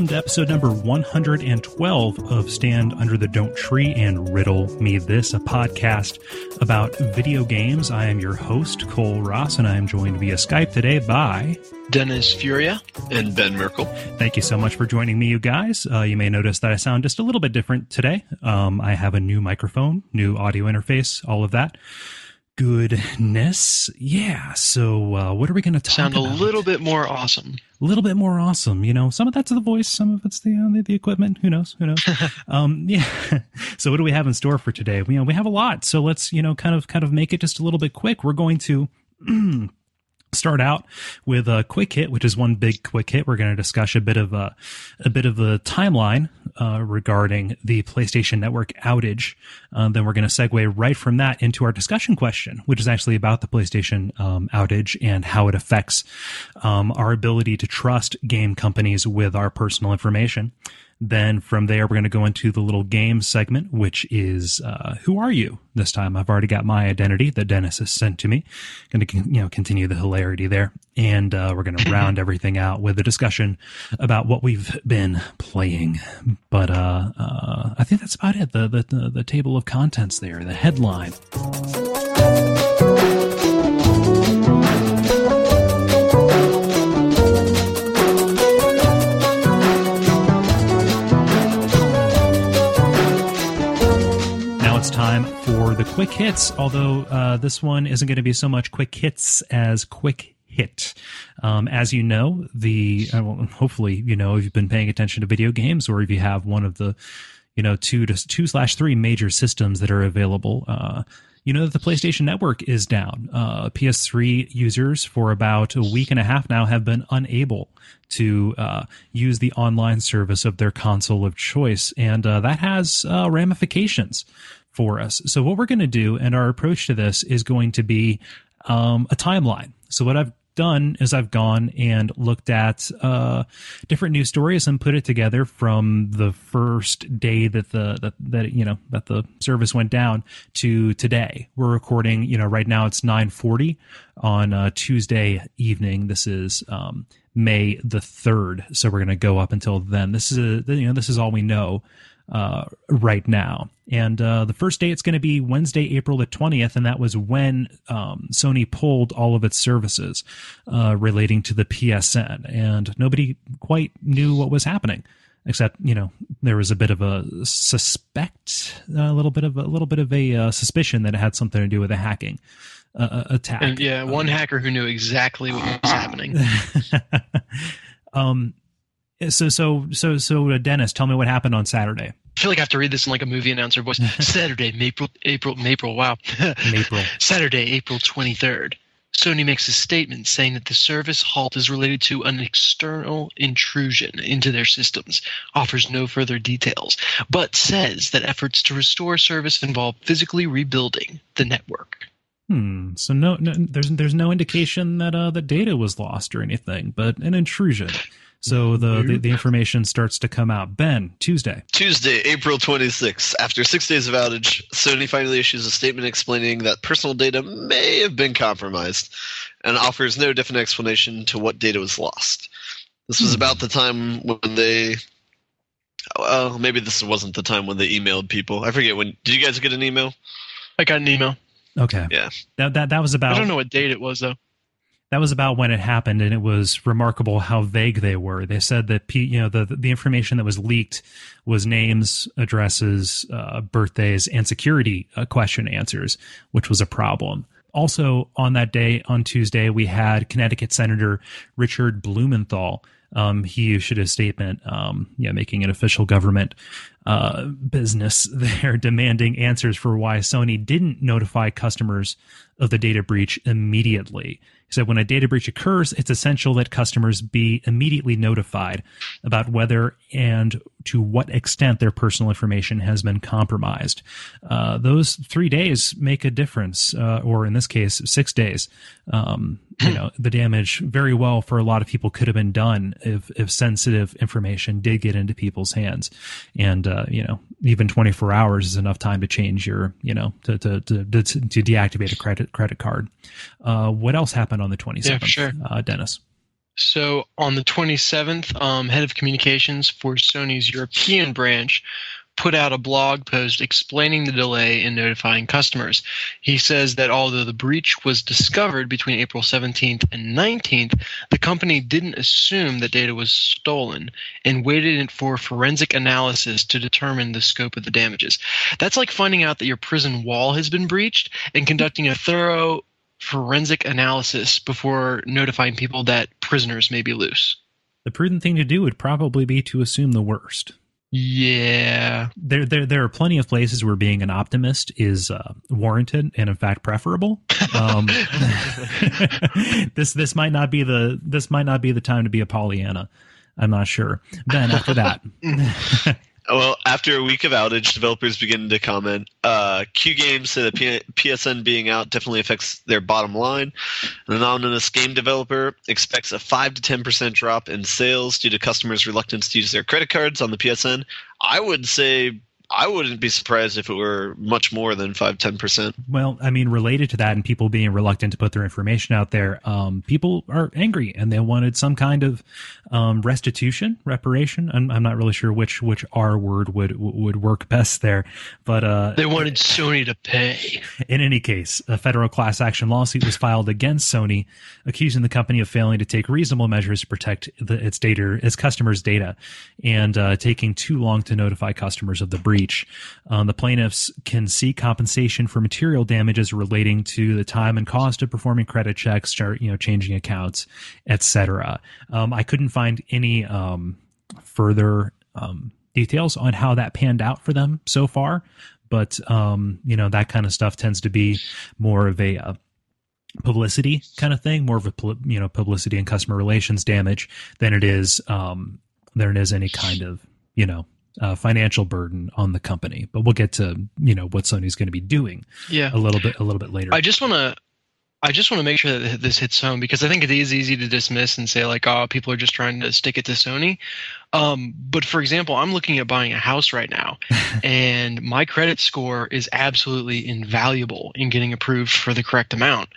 Welcome to episode number 112 of Stand Under the Don't Tree and Riddle Me This, a podcast about video games. I am your host, Cole Ross, and I am joined via Skype today by Dennis Furia and Ben Merkel. Thank you so much for joining me, you guys. Uh, you may notice that I sound just a little bit different today. Um, I have a new microphone, new audio interface, all of that goodness. Yeah. So, uh, what are we going to talk Sound about? a little bit more awesome. A little bit more awesome. You know, some of that's the voice, some of it's the uh, the, the equipment. Who knows? Who knows? um, yeah. so, what do we have in store for today? We, you know, we have a lot. So let's you know kind of kind of make it just a little bit quick. We're going to. start out with a quick hit, which is one big quick hit. We're going to discuss a bit of a, a bit of the timeline uh, regarding the PlayStation Network outage. Uh, then we're going to segue right from that into our discussion question, which is actually about the PlayStation um, outage and how it affects um, our ability to trust game companies with our personal information. Then from there, we're going to go into the little game segment, which is uh, "Who are you?" This time, I've already got my identity that Dennis has sent to me. Going to you know continue the hilarity there, and uh, we're going to round everything out with a discussion about what we've been playing. But uh, uh, I think that's about it. The, the the the table of contents there, the headline. Time for the quick hits, although uh, this one isn't going to be so much quick hits as quick hit. Um, as you know, the uh, well, hopefully you know if you've been paying attention to video games or if you have one of the you know two to two slash three major systems that are available. Uh, you know that the PlayStation Network is down. Uh, PS3 users for about a week and a half now have been unable to uh, use the online service of their console of choice, and uh, that has uh, ramifications for us. So what we're going to do and our approach to this is going to be um, a timeline. So what I've done is I've gone and looked at uh, different news stories and put it together from the first day that the that, that you know that the service went down to today. We're recording, you know, right now it's nine forty on uh, Tuesday evening. This is um, May the third, so we're going to go up until then. This is a, you know this is all we know uh, right now. And uh, the first day it's going to be Wednesday, April the 20th, and that was when um, Sony pulled all of its services uh, relating to the PSN, and nobody quite knew what was happening. Except, you know, there was a bit of a suspect, a little bit of a little bit of a uh, suspicion that it had something to do with a hacking uh, attack. And yeah, one hacker who knew exactly what was happening. um, so so so so uh, Dennis, tell me what happened on Saturday. I feel like I have to read this in like a movie announcer voice. Saturday, April, April, April. Wow, April. Saturday, April twenty third. Sony makes a statement saying that the service halt is related to an external intrusion into their systems, offers no further details, but says that efforts to restore service involve physically rebuilding the network. Hmm. So no, no there's there's no indication that uh, the data was lost or anything, but an intrusion. So the, the, the, information starts to come out. Ben, Tuesday. Tuesday, April 26th. After six days of outage, Sony finally issues a statement explaining that personal data may have been compromised and offers no definite explanation to what data was lost. This was hmm. about the time when they. Well, maybe this wasn't the time when they emailed people. I forget when. Did you guys get an email? I got an email. Okay. Yeah. That that that was about. I don't know what date it was though that was about when it happened, and it was remarkable how vague they were. They said that you know the the information that was leaked was names, addresses, uh, birthdays, and security uh, question answers, which was a problem. Also, on that day, on Tuesday, we had Connecticut Senator Richard Blumenthal. Um, he issued a statement, um, yeah, making an official government uh, business there, demanding answers for why Sony didn't notify customers of the data breach immediately. Said when a data breach occurs, it's essential that customers be immediately notified about whether and to what extent their personal information has been compromised. Uh, those three days make a difference, uh, or in this case, six days. Um, you know, the damage very well for a lot of people could have been done if if sensitive information did get into people's hands, and uh, you know, even 24 hours is enough time to change your, you know, to to to, to, deactivate a credit credit card. Uh, what else happened on the 27th, yeah, sure. uh, Dennis? So on the 27th, um, head of communications for Sony's European branch put out a blog post explaining the delay in notifying customers. He says that although the breach was discovered between April 17th and 19th, the company didn't assume that data was stolen and waited for forensic analysis to determine the scope of the damages. That's like finding out that your prison wall has been breached and conducting a thorough forensic analysis before notifying people that prisoners may be loose. The prudent thing to do would probably be to assume the worst. Yeah. There, there, there are plenty of places where being an optimist is uh, warranted and, in fact, preferable. Um, this, this might not be the this might not be the time to be a Pollyanna. I'm not sure. Then after that, Well, after a week of outage, developers begin to comment. Uh, Q Games said that P- PSN being out definitely affects their bottom line. An anonymous game developer expects a 5 to 10% drop in sales due to customers' reluctance to use their credit cards on the PSN. I would say I wouldn't be surprised if it were much more than 5 10%. Well, I mean, related to that and people being reluctant to put their information out there, um, people are angry and they wanted some kind of um, restitution, reparation. I'm, I'm not really sure which which R word would would work best there, but uh, they wanted Sony to pay. In any case, a federal class action lawsuit was filed against Sony, accusing the company of failing to take reasonable measures to protect the, its data, its customers' data, and uh, taking too long to notify customers of the breach breach. Um, the plaintiffs can seek compensation for material damages relating to the time and cost of performing credit checks, you know, changing accounts, etc. Um, I couldn't find any um, further um, details on how that panned out for them so far, but um, you know that kind of stuff tends to be more of a uh, publicity kind of thing, more of a you know publicity and customer relations damage than it is um, than it is any kind of you know uh, financial burden on the company. But we'll get to you know what Sony's going to be doing. Yeah. a little bit a little bit later. I just want to. I just want to make sure that this hits home because I think it is easy to dismiss and say like, oh, people are just trying to stick it to Sony. Um, but for example, I'm looking at buying a house right now, and my credit score is absolutely invaluable in getting approved for the correct amount.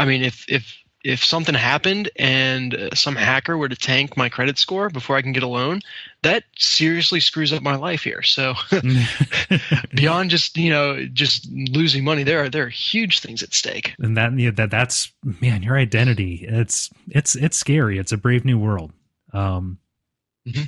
I mean, if if if something happened and some hacker were to tank my credit score before I can get a loan, that seriously screws up my life here. So beyond just you know just losing money, there are there are huge things at stake. And that yeah, that that's man, your identity. It's it's it's scary. It's a brave new world. Um, mm-hmm.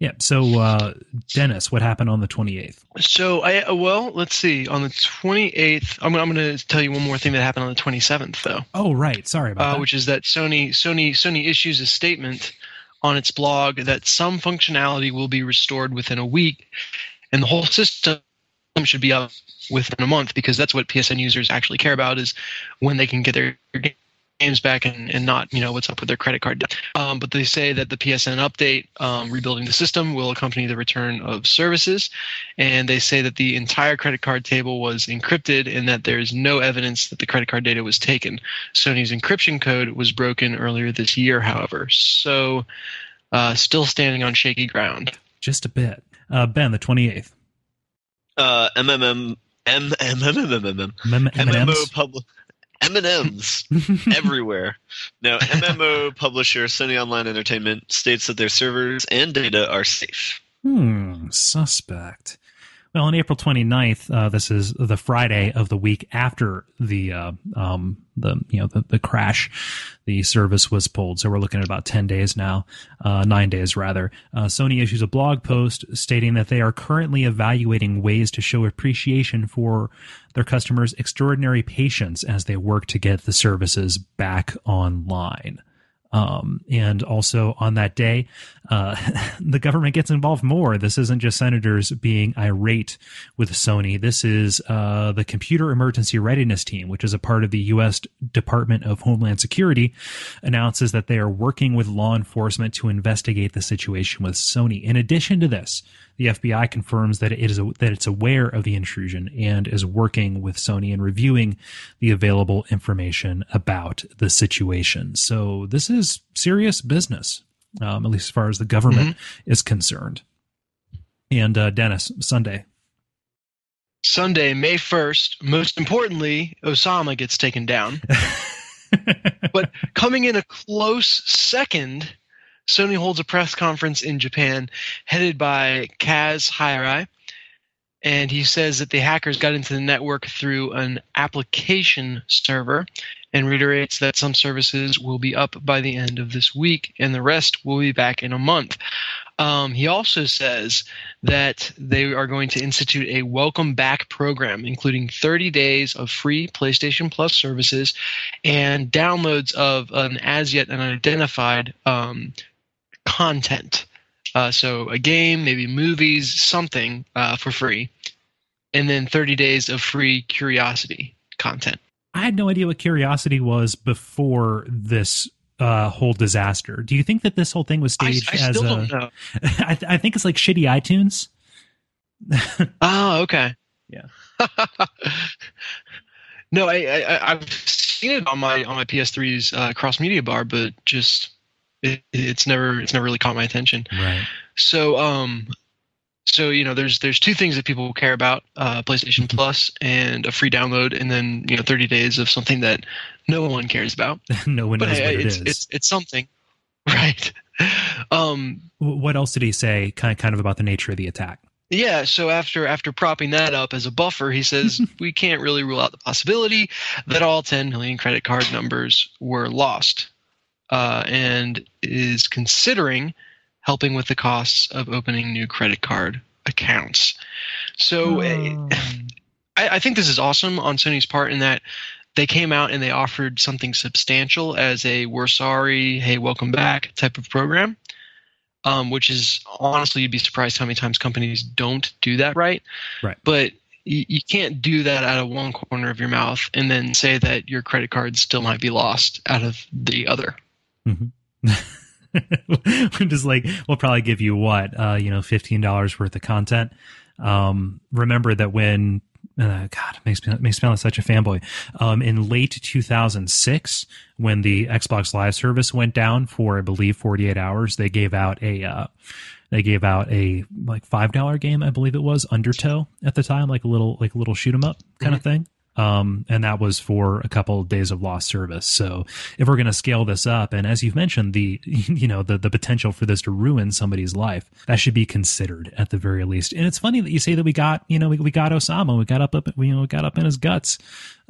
Yeah. So, uh, Dennis, what happened on the 28th? So, I uh, well, let's see. On the 28th, I'm, I'm going to tell you one more thing that happened on the 27th, though. Oh, right. Sorry about uh, that. Which is that Sony Sony Sony issues a statement on its blog that some functionality will be restored within a week, and the whole system should be up within a month because that's what PSN users actually care about is when they can get their games back and, and not you know what's up with their credit card debt. Um, but they say that the PSN update um, rebuilding the system will accompany the return of services, and they say that the entire credit card table was encrypted and that there is no evidence that the credit card data was taken. Sony's encryption code was broken earlier this year, however, so uh, still standing on shaky ground. Just a bit. Uh, ben, the twenty eighth. Uh, MMM. MMM. MMO public. M&Ms everywhere. Now, MMO publisher Sony Online Entertainment states that their servers and data are safe. Hmm, suspect. Well, on April 29th, uh, this is the Friday of the week after the uh, um, the you know the, the crash, the service was pulled. So we're looking at about 10 days now, uh, nine days rather. Uh, Sony issues a blog post stating that they are currently evaluating ways to show appreciation for their customers' extraordinary patience as they work to get the services back online. Um, and also on that day, uh, the government gets involved more. This isn't just senators being irate with Sony. This is uh, the Computer Emergency Readiness Team, which is a part of the U.S. Department of Homeland Security, announces that they are working with law enforcement to investigate the situation with Sony. In addition to this, the FBI confirms that it is a, that it's aware of the intrusion and is working with Sony and reviewing the available information about the situation. So this is serious business, um, at least as far as the government mm-hmm. is concerned. And uh, Dennis, Sunday. Sunday, May 1st, most importantly, Osama gets taken down. but coming in a close second, Sony holds a press conference in Japan headed by Kaz Hirai. And he says that the hackers got into the network through an application server and reiterates that some services will be up by the end of this week and the rest will be back in a month. Um, he also says that they are going to institute a welcome back program, including 30 days of free PlayStation Plus services and downloads of an as yet unidentified um, content. Uh, so a game, maybe movies, something uh, for free, and then 30 days of free Qriocity content. I had no idea what Qriocity was before this uh, whole disaster. Do you think that this whole thing was staged I, I as still a? don't know. I, th- I think it's like shitty iTunes. Oh, okay. Yeah. no, I, I I've seen it on my on my PS3's uh, cross media bar, but just it, it's never it's never really caught my attention. Right. So um, so you know, there's there's two things that people care about: uh, PlayStation Plus and a free download, and then you know, 30 days of something that no one cares about. no one But knows hey, what it it's, is. it's it's something, right? Um, what else did he say? Kind of, kind of about the nature of the attack. Yeah, so after after propping that up as a buffer, he says we can't really rule out the possibility that all 10 million credit card numbers were lost, uh, and is considering helping with the costs of opening new credit card accounts. So eh, I, I think this is awesome on Sony's part in that they came out and they offered something substantial as a "we're sorry, hey, welcome back" type of program um, which is honestly you'd be surprised how many times companies don't do that right. Right. But you, you can't do that out of one corner of your mouth and then say that your credit card still might be lost out of the other. We're just like we'll probably give you what uh, you know, fifteen dollars worth of content. Um, remember that when uh, God it makes me makes me sound like such a fanboy. Um, in late 2006, when the Xbox Live service went down for I believe 48 hours, they gave out a uh, they gave out a like five dollar game, I believe it was Undertow at the time, like a little like a little shoot 'em up kind of thing. Um, and that was for a couple of days of lost service. So if we're going to scale this up, and as you've mentioned, the you know the the potential for this to ruin somebody's life, that should be considered at the very least. And it's funny that you say that we got you know we, we got Osama, we got up up we, you know we got up in his guts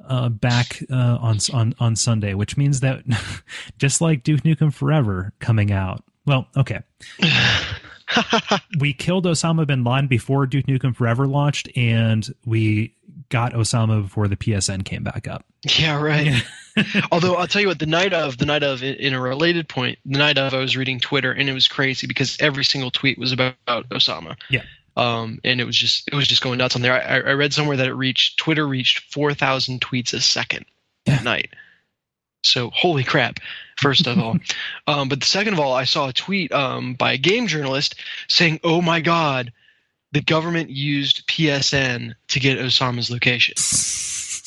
uh, back uh, on on on Sunday, which means that just like Duke Nukem Forever coming out. Well, okay, we killed Osama bin Laden before Duke Nukem Forever launched, and we got Osama before the PSN came back up. Yeah, right. Although I'll tell you what, the night of, the night of, in, a related point, the night of, I was reading Twitter and it was crazy because every single tweet was about, Osama. Yeah. Um, and it was just, it was just going nuts on there. I, I read somewhere that it reached, Twitter reached 4,000 tweets a second that night. So holy crap! First of all, um, but the second of all, I saw a tweet um, by a game journalist saying, "Oh my God, the government used PSN to get Osama's location."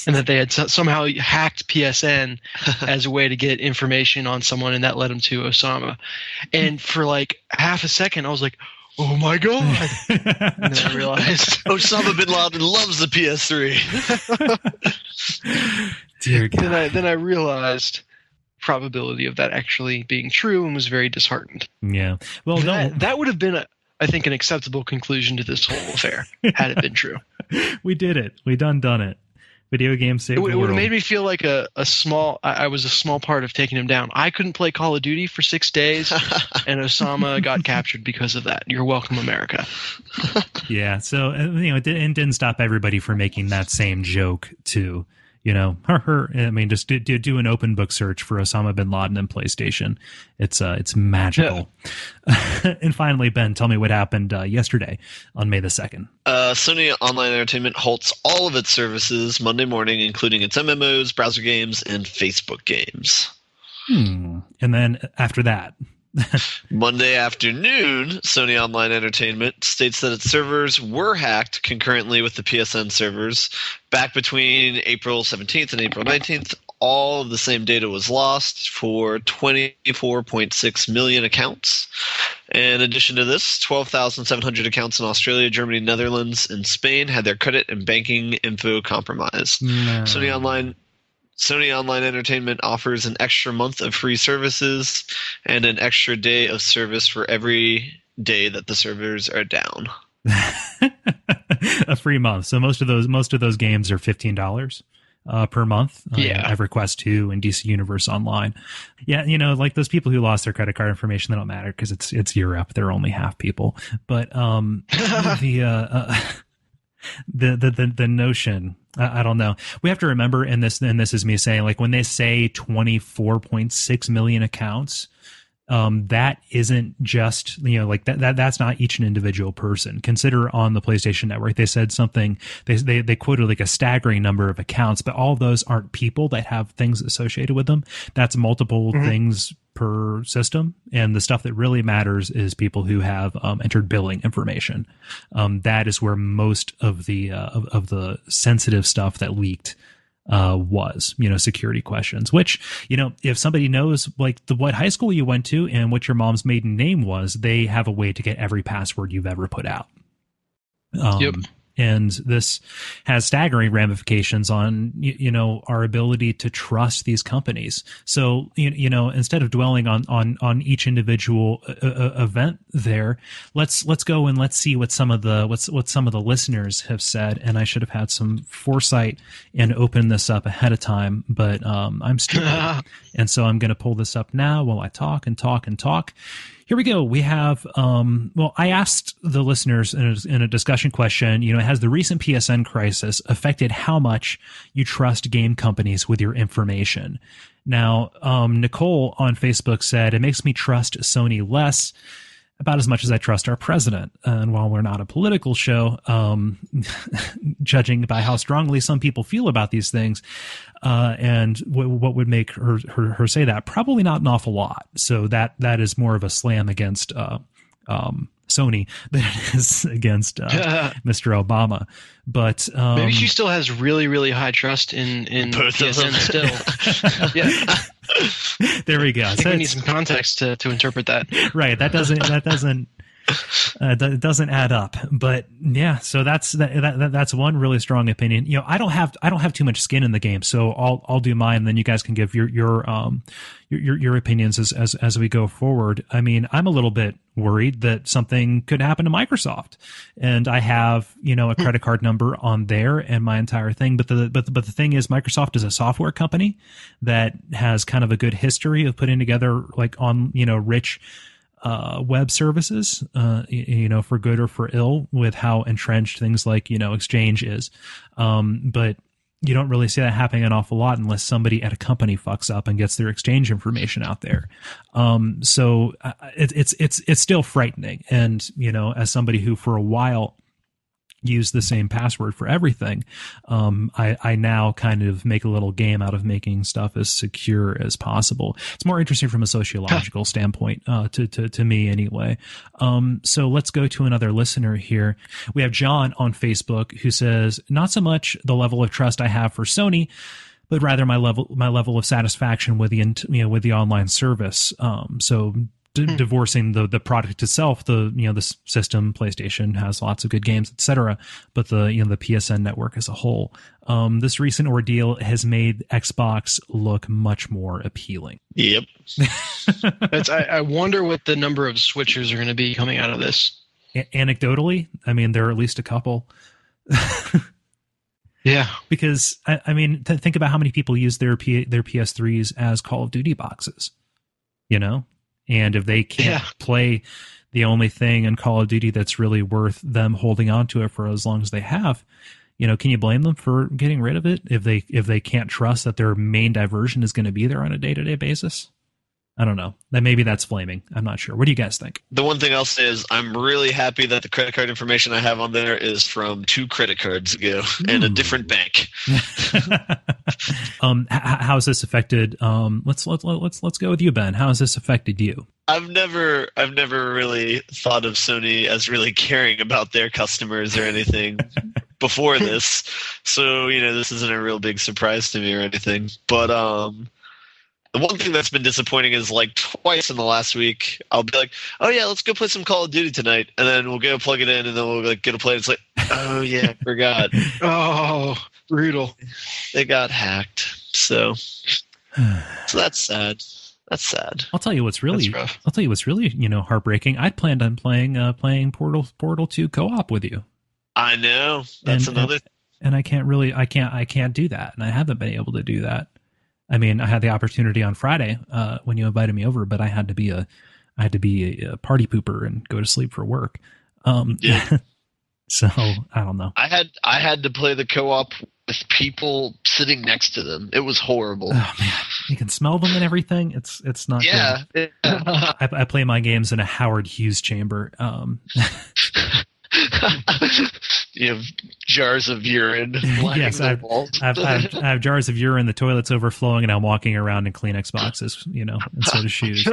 and that they had somehow hacked PSN as a way to get information on someone, and that led them to Osama. And for like half a second, I was like, "Oh my god!" And then I realized, Osama bin Laden loves the PS3. Dear God. then I then I realized probability of that actually being true, and was very disheartened. Yeah. Well, no, That that would have been, a, I think, an acceptable conclusion to this whole affair had it been true. we did it. We done done it. Video game saved It, would- the it have made me feel like a, a small. I, I was a small part of taking him down. I couldn't play Call of Duty for six days, and Osama got captured because of that. You're welcome, America. Yeah. So uh, you know, it, did, it didn't stop everybody from making that same joke too. You know, her, her. I mean, just do, do, do an open book search for Osama bin Laden and PlayStation. It's uh, it's magical. and finally, Ben, tell me what happened uh, yesterday on May the second. Uh, Sony Online Entertainment halts all of its services Monday morning, including its MMOs, browser games, and Facebook games. Hmm. And then after that, Monday afternoon, Sony Online Entertainment states that its servers were hacked concurrently with the PSN servers. Back between April 17th and April 19th, all of the same data was lost for 24.6 million accounts. In addition to this, 12,700 accounts in Australia, Germany, Netherlands, and Spain had their credit and banking info compromised. Sony Online Sony Online Entertainment offers an extra month of free services and an extra day of service for every day that the servers are down. a free month. So most of those most of those games are fifteen dollars uh, per month. Uh, Yeah. EverQuest two and DC Universe Online. Yeah, you know, like those people who lost their credit card information, they don't matter because it's it's Europe. They're only half people. But um, the uh, uh, the the the the notion. I, don't know. We have to remember, and this and this is me saying, like when they say twenty four point six million accounts, um, that isn't just you know like that, that that's not each an individual person. Consider on the PlayStation Network, they said something they they they quoted like a staggering number of accounts, but all those aren't people that have things associated with them. That's multiple Mhm. things per system, and the stuff that really matters is people who have um, entered billing information. Um, that is where most of the uh, of, of the sensitive stuff that leaked uh, was, you know, security questions, which, you know, if somebody knows like the what high school you went to and what your mom's maiden name was, they have a way to get every password you've ever put out. Um, Yep. And this has staggering ramifications on you, you know our ability to trust these companies. So you, you know instead of dwelling on on on each individual uh, uh, event there, let's let's go and let's see what some of the what's what some of the listeners have said. And I should have had some foresight and opened this up ahead of time, but um, I'm stupid. And so I'm going to pull this up now while I talk and talk and talk. Here we go. We have, um, well, I asked the listeners in a, in a discussion question, you know, has the recent PSN crisis affected how much you trust game companies with your information? Now, um, Nicole on Facebook said, it makes me trust Sony less about as much as I trust our president. And while we're not a political show, um, judging by how strongly some people feel about these things, uh, and w- what would make her, her her say that? Probably not an awful lot. So that that is more of a slam against uh, um, Sony than it is against uh, Mr. Obama. But um, Maybe she still has really, really high trust in in Both of them. PSN still. yeah, there we go. I think So we need some context to, to interpret that. right that doesn't that doesn't uh, that doesn't add up. But yeah so that's that, that that's one really strong opinion. You know i don't have i don't have too much skin in the game so i'll i'll do mine and then you guys can give your your um your your, your opinions as, as as we go forward. I mean i'm a little bit worried that something could happen to microsoft and i have you know a credit card number on there and my entire thing but the but the, but the thing is microsoft is a software company that has kind of a good history of putting together like on you know rich uh, web services, uh, you know, for good or for ill, with how entrenched things like you know Exchange is. Um, but you don't really see that happening an awful lot unless somebody at a company fucks up and gets their Exchange information out there. Um, so uh, it, it's it's it's still frightening. And you know, as somebody who for a while used the same password for everything, um, I, I now kind of make a little game out of making stuff as secure as possible. It's more interesting from a sociological standpoint, uh, to, to, to me anyway. Um, so let's go to another listener here. We have John on Facebook who says, not so much the level of trust I have for Sony, but rather my level, my level of satisfaction with the, you know, with the online service. Um, so d- divorcing the the product itself the you know the s- system playstation has lots of good games etc but the you know the psn network as a whole um, this recent ordeal has made xbox look much more appealing Yep. That's, I, I wonder what the number of switchers are going to be coming out of this. A- anecdotally i mean there are at least a couple Yeah. because i, I mean th- think about how many people use their P- their ps3s as call of duty boxes you know and if they can't Yeah. play the only thing in call of duty that's really worth them holding on to it for as long as they have you know can you blame them for getting rid of it if they if they can't trust that their main diversion is going to be there on a day-to-day basis i don't know. That maybe that's flaming. I'm not sure. What do you guys think? The one thing I'll say is I'm really happy that the credit card information I have on there is from two credit cards ago and a different bank. um h- h- how has this affected um let's let's let's let's go with you ben. How has this affected you? I've never I've never really thought of Sony as really caring about their customers or anything before this. So, you know, this isn't a real big surprise to me or anything. But um The one thing that's been disappointing is like twice in the last week, I'll be like, "Oh yeah, let's go play some Call of Duty tonight," and then we'll go plug it in, and then we'll like get a play. It's like, "Oh yeah, I forgot." Oh, brutal. they got hacked. So, so that's sad. That's sad. I'll tell you what's really rough. I'll tell you what's really you know heartbreaking. I'd planned on playing uh, playing Portal Portal Two co-op with you, I know. That's And- another. and I can't really I can't I can't do that, and I haven't been able to do that. I mean, I had the opportunity on Friday uh, when you invited me over, but I had to be a I had to be a, a party pooper and go to sleep for work. Um, Yeah. so I don't know. I had I had to play the co-op with people sitting next to them. It was horrible. Oh man, you can smell them and everything. It's it's not. good. yeah. I, I play my games in a Howard Hughes chamber. Um, you have jars of urine. Yes, I've-. I've, I've, I have jars of urine, the toilet's overflowing, and I'm walking around in Kleenex boxes, you know, instead of shoes.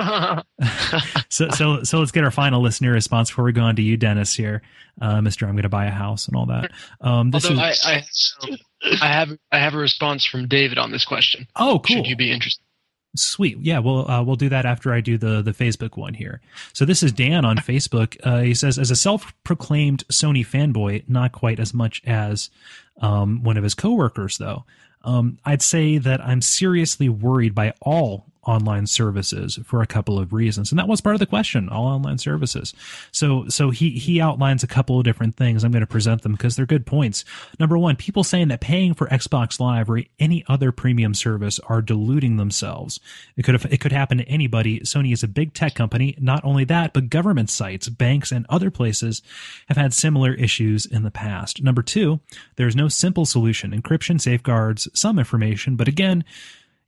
So, so, so let's get our final listener response before we go on to you, Dennis. Here, uh, Mister, I'm going to buy a house and all that. Um, this Although is I, I, I have I have a response from David on this question. oh, cool. Should you be interested? Sweet. Yeah, we'll uh, we'll do that after I do the the Facebook one here. So this is Dan on Facebook. Uh, he says, as a self-proclaimed Sony fanboy, not quite as much as um, one of his coworkers, though. Um, I'd say that I'm seriously worried by all online services for a couple of reasons, and that was part of the question. All online services. So so he he outlines a couple of different things. I'm going to present them because they're good points. Number one, people saying that paying for Xbox Live or any other premium service are deluding themselves. It could have, it could happen to anybody. Sony is a big tech company. Not only that, but government sites, banks, and other places have had similar issues in the past. Number two, there's no simple solution. Encryption safeguards some information, but again,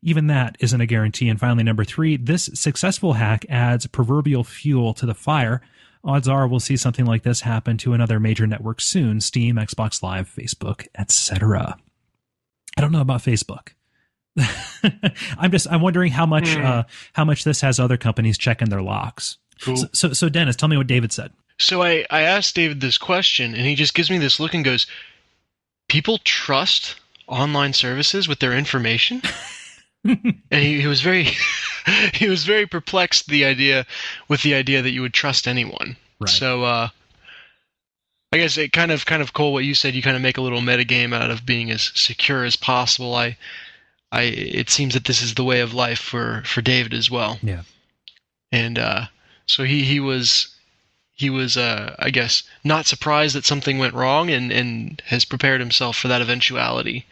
even that isn't a guarantee. And finally, number three, this successful hack adds proverbial fuel to the fire. Odds are we'll see something like this happen to another major network soon Steam, Xbox Live, Facebook, etc. I don't know about Facebook. I'm just I'm wondering how much Hmm. uh, how much this has other companies checking their locks. Cool. So, so, so Dennis, tell me what David said. So I, I asked David this question, and he just gives me this look and goes, People trust online services with their information? and he, he was very he was very perplexed the idea with the idea that you would trust anyone. Right. So uh I guess it kind of kind of cool what you said, you kind of make a little metagame out of being as secure as possible. I I it seems that this is the way of life for for David as well. Yeah. And uh so he he was he was uh I guess not surprised that something went wrong and and has prepared himself for that eventuality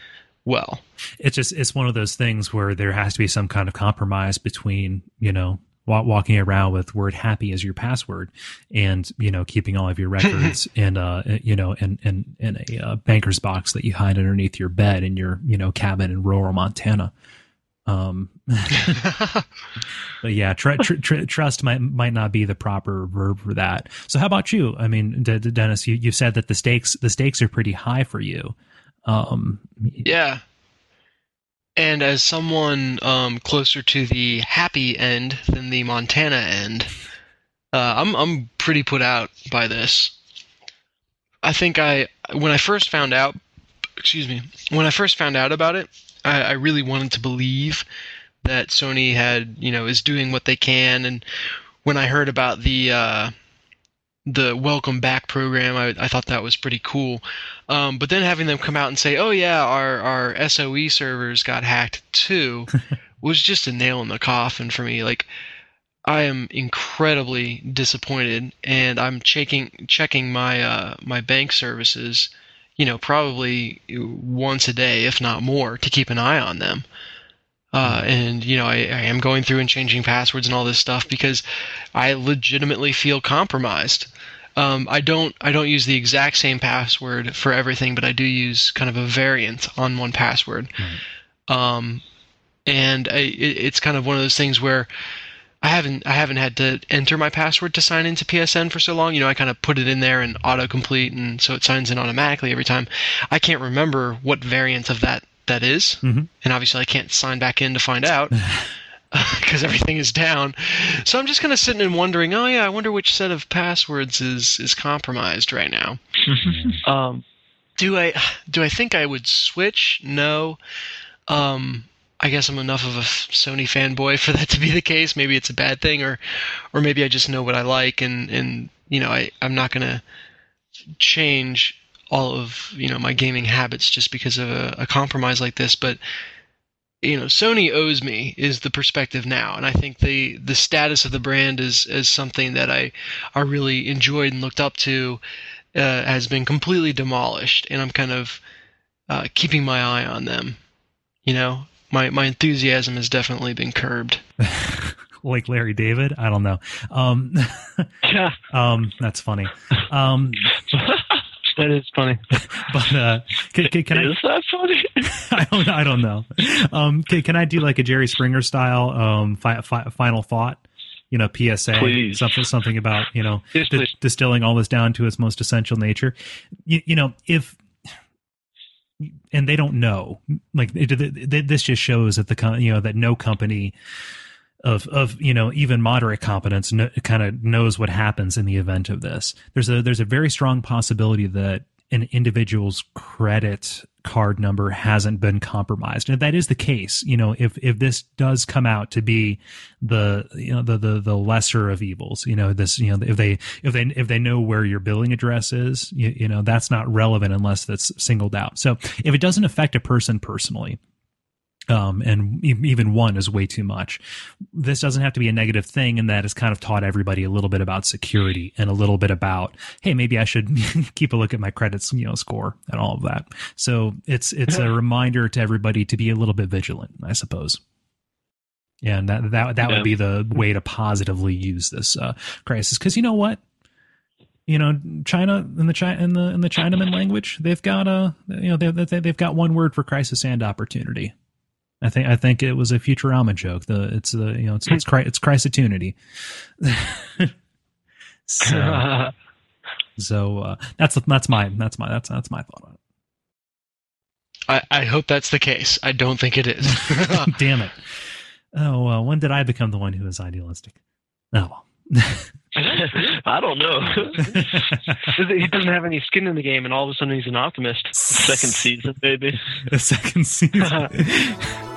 well. it's just it's one of those things where there has to be some kind of compromise between you know walking around with word happy as your password and you know keeping all of your records in uh you know in in in a uh, banker's box that you hide underneath your bed in your you know cabin in rural Montana. Um, but yeah, tr- tr- tr- trust might might not be the proper verb for that. So how about you? I mean, D- D- Dennis, you you said that the stakes the stakes are pretty high for you. Um, Yeah. And as someone um, closer to the happy end than the Montana end, uh, I'm I'm pretty put out by this. I think I when I first found out, excuse me, when I first found out about it, I, I really wanted to believe that Sony had you know is doing what they can, and when I heard about the uh, the welcome back program, I, I thought that was pretty cool. Um, but then having them come out and say, "Oh yeah, our our SOE servers got hacked too," was just a nail in the coffin for me. Like, I am incredibly disappointed, and I'm checking checking my uh, my bank services, you know, probably once a day, if not more, to keep an eye on them. Uh, and you know, I, I am going through and changing passwords and all this stuff because I legitimately feel compromised. Um, I don't I don't use the exact same password for everything, but I do use kind of a variant on one password. Um, and I, it, it's kind of one of those things where I haven't I haven't had to enter my password to sign into PSN for so long. You know, I kind of put it in there and autocomplete, and so it signs in automatically every time. I can't remember what variant of that that is, Mhm. and obviously I can't sign back in to find out because everything is down. So I'm just kind of sitting and wondering, oh yeah, I wonder which set of passwords is is compromised right now. Um, do I do I think I would switch? No. Um, I guess I'm enough of a Sony fanboy for that to be the case. Maybe it's a bad thing, or or maybe I just know what I like, and and you know I I'm not gonna change all of you know my gaming habits just because of a, a compromise like this. But you know Sony owes me is the perspective now, and I think the the status of the brand is is something that I I really enjoyed and looked up to uh, has been completely demolished, and I'm kind of uh, keeping my eye on them. You know, my my enthusiasm has definitely been curbed. like Larry David, I don't know. Um, Yeah, um, that's funny. Um, that is funny. but uh, can, can, can I? is that funny? I don't. I don't know. Um, can, can I do like a Jerry Springer style um, fi- fi- final thought? You know, PSA, Please. something something about you know Yes, di- distilling all this down to its most essential nature. You, you know, if and they don't know, like it, it, it- this just shows that the you know that no company of of you know even moderate competence kn- kind of knows what happens in the event of this. There's a there's a very strong possibility that an individual's credit card number hasn't been compromised, and if that is the case, you know if if this does come out to be the you know the the the lesser of evils, you know this you know if they if they if they know where your billing address is, you, you know that's not relevant unless that's singled out. So if it doesn't affect a person personally um, and even one is way too much. This doesn't have to be a negative thing, and that has kind of taught everybody a little bit about security and a little bit about, hey, maybe I should keep a look at my credits, you know, score and all of that. So it's it's a reminder to everybody to be a little bit vigilant, I suppose. Yeah, and that that that Yeah. would be the way to positively use this uh, crisis, because you know what, you know, China in the China in the in the Chinaman language, they've got a you know they they they've got one word for crisis and opportunity. I think I think it was a Futurama joke. The it's the you know it's it's cri- it's crisatunity. so so uh, that's that's my that's my that's that's my thought on it. I, I hope that's the case. I don't think it is. Damn it! Oh when did I become the one who is idealistic? Oh well. I don't know. he doesn't have any skin in the game, and all of a sudden he's an optimist. Second season, maybe. the second season.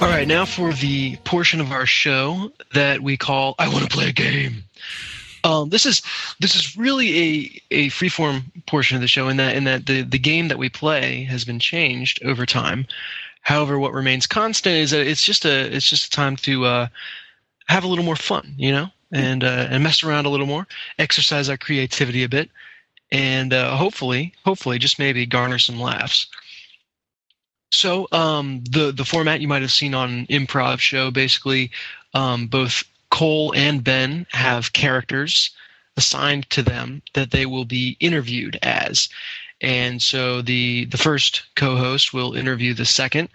All right, now for the portion of our show that we call "I Want to Play a Game." Um, this is this is really a a freeform portion of the show in that in that the the game that we play has been changed over time. However, what remains constant is that it's just a it's just a time to uh, have a little more fun, you know, and uh, and mess around a little more, exercise our creativity a bit, and uh, hopefully, hopefully, just maybe garner some laughs. So um, the the format you might have seen on improv show, basically, um, both Cole and Ben have characters assigned to them that they will be interviewed as, and so the the first co-host will interview the second.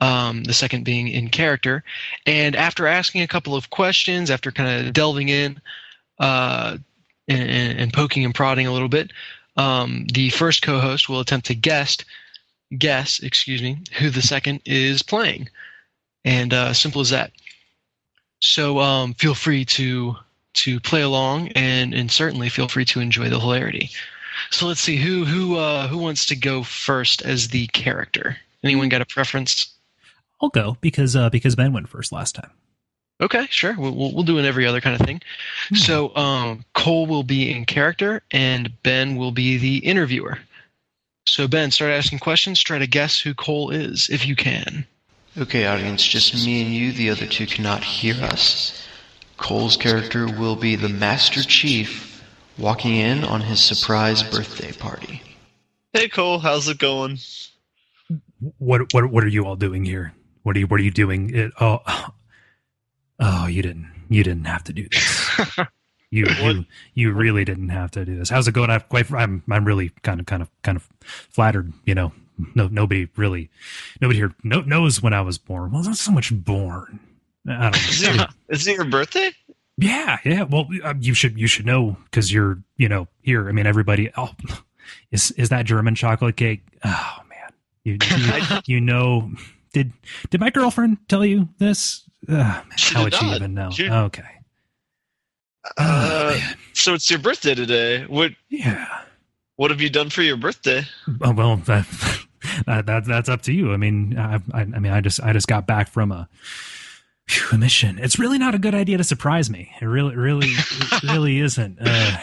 Um, the second being in character, and after asking a couple of questions, after kind of delving in uh, and, and poking and prodding a little bit, um, the first co-host will attempt to guess guess, excuse me, who the second is playing, and uh, simple as that. So um, feel free to to play along, and and certainly feel free to enjoy the hilarity. So let's see who who uh, who wants to go first as the character. Anyone got a preference? I'll go because uh, because Ben went first last time. Okay, sure. We'll, we'll, we'll do an every other kind of thing. So um, Cole will be in character, and Ben will be the interviewer. So Ben, start asking questions. Try to guess who Cole is, if you can. Okay, audience, just me and you. The other two cannot hear us. Cole's character will be the Master Chief walking in on his surprise birthday party. Hey Cole, how's it going? What what what are you all doing here? What are you what are you doing? It, oh oh you didn't you didn't have to do this. You, you you really didn't have to do this. How's it going? I'm quite I'm I'm really kind of kind of kind of flattered. You know, no nobody really nobody here no, knows when I was born. Well, not so much born. I Is don't it, know. is it your birthday? Yeah, yeah. Well, uh, you should you should know because you're you know here. I mean, everybody. Oh, is is that German chocolate cake? Oh man, you you, you know. Did did my girlfriend tell you this? Uh, She how would she even know? She- Okay. Uh, so it's your birthday today. What yeah. what have you done for your birthday? Oh, well, that, that, that that's up to you. I mean, I, I, I mean, I just I just got back from a, phew, a mission. It's really not a good idea to surprise me. It really, really, it really isn't. Uh,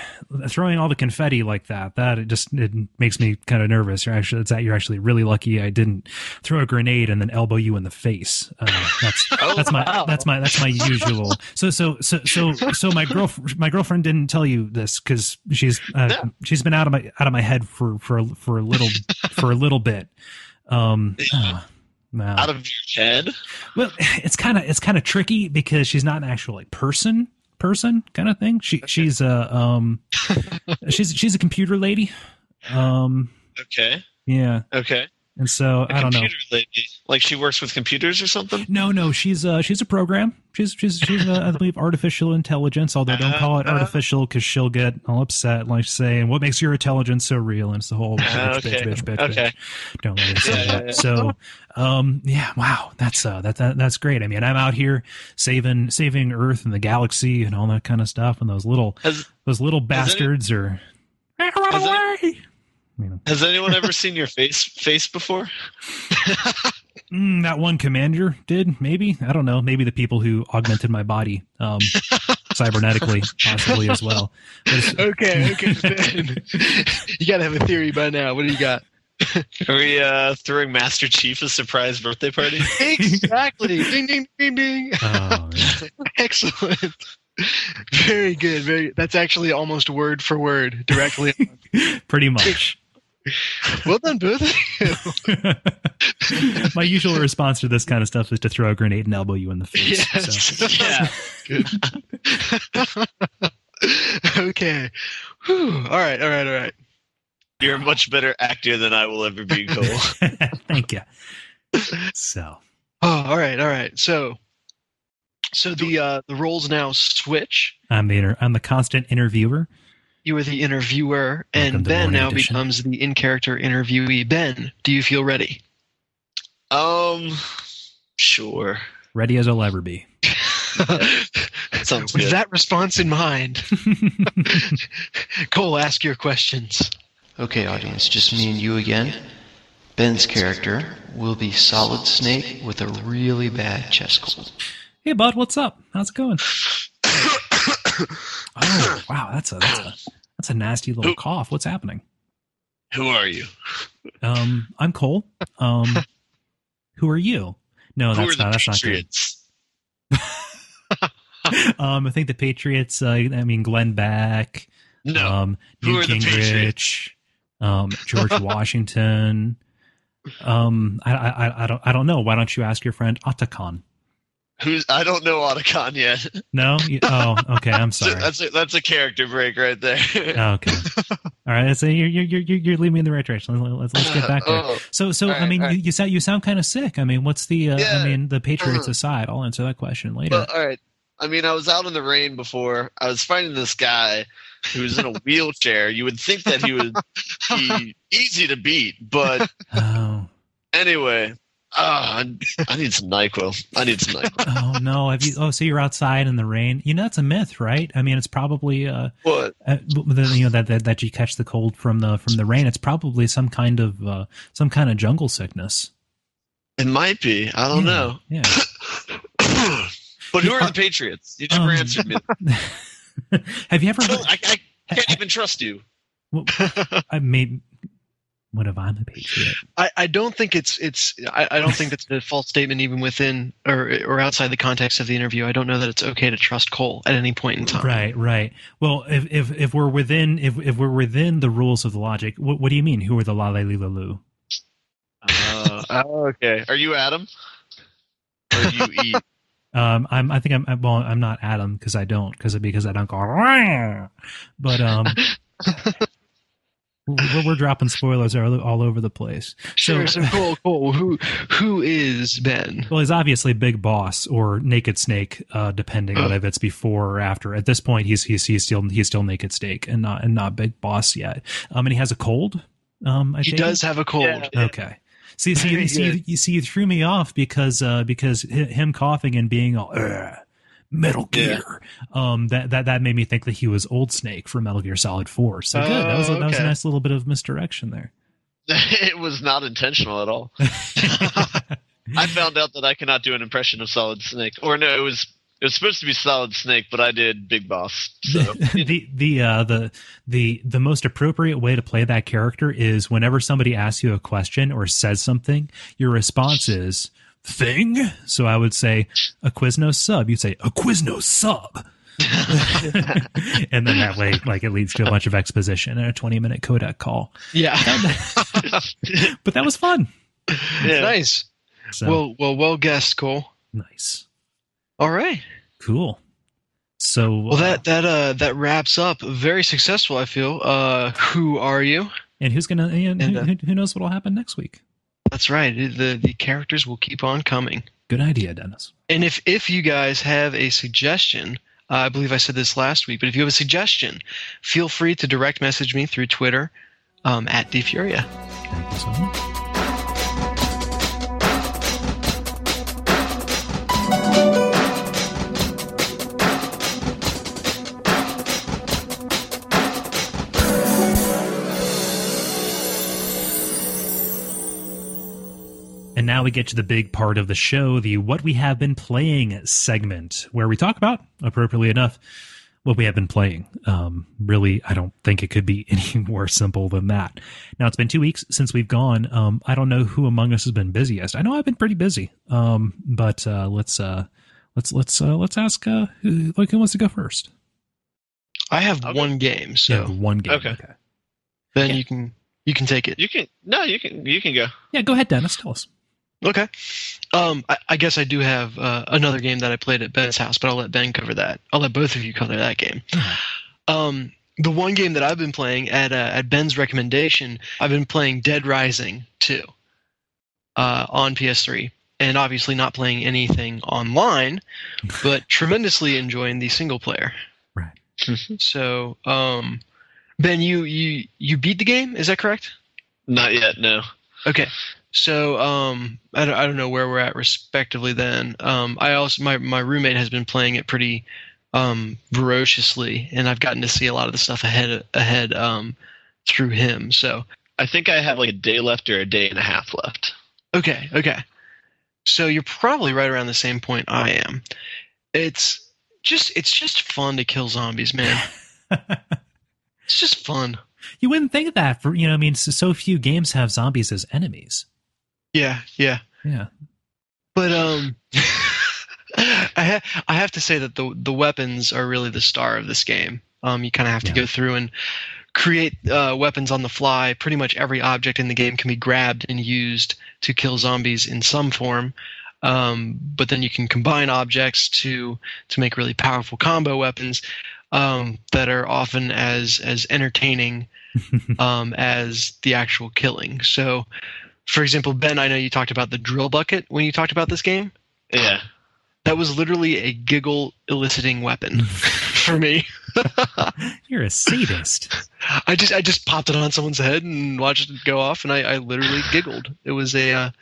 throwing all the confetti like that, that it just it makes me kind of nervous. You're actually, it's that you're actually really lucky I didn't throw a grenade and then elbow you in the face. Uh, that's Oh, that's my wow. that's my that's my usual. So so so so so my girl my girlfriend didn't tell you this because she's uh, No. she's been out of my out of my head for for for a little for a little bit. Um, oh, wow. Out of your head? well, it's kind of it's kind of tricky because she's not an actual like person person kind of thing. She she's a um she's she's a computer lady. Um, Okay. yeah, Okay. And so A I don't know. lady. Like she works with computers or something? No, no, she's uh she's a program. She's she's she's uh, I believe artificial intelligence. Although don't call it Uh-huh. artificial because she'll get all upset, like saying, "What makes your intelligence so real?" And it's the whole bitch, okay. bitch, bitch, bitch, Okay. bitch. Don't let her say Yeah, that. So, um, yeah, wow, that's uh that, that that's great. I mean, I'm out here saving saving Earth and the galaxy and all that kind of stuff, and those little Has those little bastards are run away. You know, has anyone ever seen your face face before? Mm, that one commander did maybe I don't know maybe the people who augmented my body um, cybernetically possibly as well. Okay, okay. Ben. you gotta have a theory by now. What do you got? Are we uh, throwing Master Chief a surprise birthday party? Exactly. ding, ding, ding, ding. oh. Excellent. Very good. Very. That's actually almost word for word, directly. pretty much. Well done, both of you. my usual response to this kind of stuff is to throw a grenade and elbow you in the face. So. Yes. yeah. okay. Whew. All right. All right. All right. You're a much better actor than I will ever be, Cole. Thank you. So Oh, all right. All right. So, so the uh, the roles now switch. I'm the inter- I'm the constant interviewer. You are the interviewer, Welcome and to Ben now Edition. becomes the in character interviewee. Ben, do you feel ready? um, sure. Ready as I'll ever be. Sounds With good. that response in mind, Cole, ask your questions. Okay, audience, just me and you again. Ben's character will be Solid Snake with a really bad chest cold. hey, bud, what's up? How's it going? Oh, wow, that's a that's a that's a nasty little cough. What's happening? Who are you? Um, I'm Cole. Um, who are you? No, Who that's not. That's not good. Patriots? Um, I think the Patriots. Uh, I mean, Glenn Beck. No. Um, Who Newt Gingrich. Um, George Washington. Um, I, I, I don't, I don't know. Why don't you ask your friend Otacon? Who's? I don't know Otacon yet. No. Oh, okay. I'm sorry. that's a, that's a character break right there. Okay. All right. So you're you're you're you're leading me in the right direction. Let's, let's get back there. Oh, So so all I mean all you, right. you sound you sound kind of sick. I mean, what's the uh, I mean the Patriots Uh-huh. aside? I'll answer that question later. well, all right. I mean, I was out in the rain before. I was fighting this guy who was in a wheelchair. You would think that he would be easy to beat, but oh. anyway, uh, I, need some Nyquil. I need some Nyquil. Oh no! Have you? Oh, so you're outside in the rain? You know that's a myth, right? I mean, it's probably uh, What? uh the, you know that, that that you catch the cold from the from the rain. It's probably some kind of uh, some kind of jungle sickness. It might be. I don't Yeah, know. Yeah. but who are the Patriots? You never Um, answered me. have you ever? I, I can't even trust you. Well, I made. What if I'm a patriot? I, I don't think it's it's I, I don't think that's a false statement even within or or outside the context of the interview. I don't know that it's okay to trust Cole at any point in time. Right, right. Well, if if if we're within if if we're within the rules of the logic, what, what do you mean? Who are the la la li la lu? Uh, oh, okay. Are you Adam? Or do you eat? Um, I'm I think I'm I'm- well I'm not Adam because I don't because because I don't go. "Rah." But um, we're, we're dropping spoilers all, all over the place. Sure. So, Cole, Cole, who who is Ben? Well, he's obviously Big Boss or Naked Snake, uh, depending on if it's before or after. At this point, he's he's he's still he's still Naked Snake and not and not Big Boss yet. Um, and he has a cold. Um, I He take does have a cold. Yeah. Okay. See, see, Very you, see, good. you see, you threw me off because uh, because him coughing and being all "Ugh," Metal Yeah. Gear. Um, that that that made me think that he was Old Snake from Metal Gear Solid Four. So good. That was a, Oh, that was a nice little bit of misdirection there. it was not intentional at all. I found out that I cannot do an impression of Solid Snake, or no, it was it was supposed to be Solid Snake, but I did Big Boss. So the the uh, the the the most appropriate way to play that character is whenever somebody asks you a question or says something, your response is thing. So I would say a Quiznos sub. You'd say a Quiznos sub. and then that way, like it leads to a bunch of exposition and a twenty-minute codec call. Yeah. But that was fun. yeah. nice. So Well, well, well guessed, Cole. nice, All right. cool. So Well, that that uh that wraps up. Very successful, I feel. Uh, who are you? and who's gonna? And And, uh, who- who knows what'll happen next week? That's right. The the characters will keep on coming. Good idea, Dennis. And if if you guys have a suggestion, uh, I believe I said this last week, but if you have a suggestion, feel free to direct message me through Twitter um, at DFuria. Thank you so much. And now we get to the big part of the show, the What We Have Been Playing segment, where we talk about, appropriately enough, what we have been playing. Um, really, I don't think it could be any more simple than that. Now, it's been two weeks since we've gone. Um, I don't know who among us has been busiest. I know I've been pretty busy. Um, but uh, let's uh, let's let's uh, let's ask uh, who, like who wants to go first. I have Okay. one game, so yeah, one game. Okay. then Yeah. you can you can take it. You can no, you can you can go. Yeah, go ahead, Dennis. Tell us. Okay. Um, I, I guess I do have uh, another game that I played at Ben's house, but I'll let Ben cover that. I'll let both of you cover that game. Um, the one game that I've been playing at uh, at Ben's recommendation, I've been playing Dead Rising 2 uh, on PS3, and obviously not playing anything online, but tremendously enjoying the single player. Right. So, um, Ben, you you you beat the game? Is that correct? Not yet, no. Okay. So um, I don't, I don't know where we're at respectively. Then um, I also my my roommate has been playing it pretty um, ferociously, and I've gotten to see a lot of the stuff ahead ahead um, through him. So I think I have like a day left or a day and a half left. okay, okay. So you're probably right around the same point I am. It's just it's just fun to kill zombies, man. It's just fun. you wouldn't think that for you know. I mean, so, so few games have zombies as enemies. Yeah, yeah. Yeah. But um, I ha- I have to say that the the weapons are really the star of this game. Um, you kind of have to Yeah. go through and create uh, weapons on the fly. Pretty much every object in the game can be grabbed and used to kill zombies in some form. Um, but then you can combine objects to to make really powerful combo weapons um, that are often as as entertaining um, as the actual killing. So, for example, Ben, I know you talked about the drill bucket when you talked about this game. Yeah. That was literally a giggle eliciting weapon for me. You're a sadist. I just I just popped it on someone's head and watched it go off, and I, I literally giggled. It was a uh, it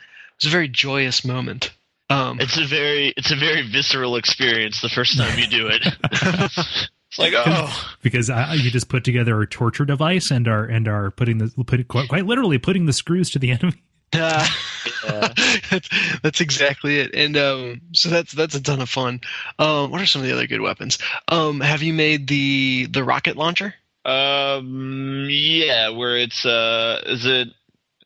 was a very joyous moment. Um, It's a very it's a very visceral experience the first time you do it. it's like oh because I, you just put together a torture device and are and are putting the put quite, quite literally putting the screws to the enemy. Uh, Yeah. that's, that's exactly it. And um, so that's that's a ton of fun. Um, what are some of the other good weapons? Um, have you made the the rocket launcher? Um. Yeah. Where it's uh. Is it?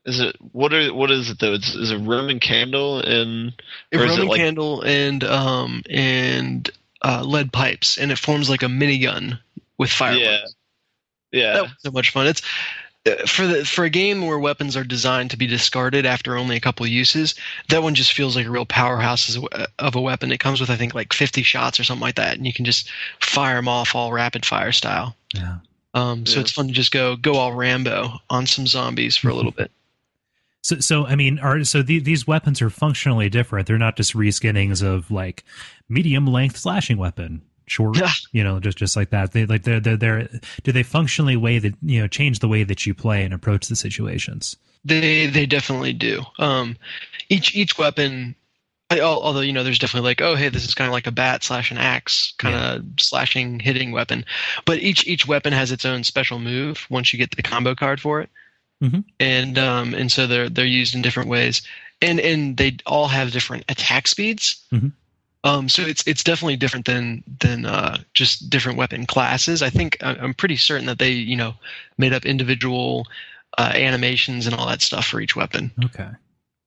Is it? What are? What is it though? It's is a Roman candle and A Or is it Roman like- candle and um and uh, lead pipes, and it forms like a minigun with fireworks. yeah. Yeah. That was so much fun. It's for the for a game where weapons are designed to be discarded after only a couple uses. That one just feels like a real powerhouse as a, we- of a weapon. It comes with I think like 50 shots or something like that, and you can just fire them off all rapid fire style. Yeah. Um, so Yeah. it's fun to just go go all Rambo on some zombies for a little bit. So so I mean, are so the, these weapons are functionally different. They're not just reskinnings of like medium length slashing weapon, short, Yeah. you know, just just like that. They like they're they're, they're do they functionally way that you know change the way that you play and approach the situations? They they definitely do. Um, each each weapon I, although you know, there's definitely like, oh, hey, this is kind of like a bat slash an axe kind of slashing hitting weapon, but each each weapon has its own special move once you get the combo card for it, Mhm. and um and so they're they're used in different ways, and and they all have different attack speeds. Mhm. Um, so it's it's definitely different than than uh, just different weapon classes. I think I- I'm pretty certain that they you know made up individual uh, animations and all that stuff for each weapon Okay.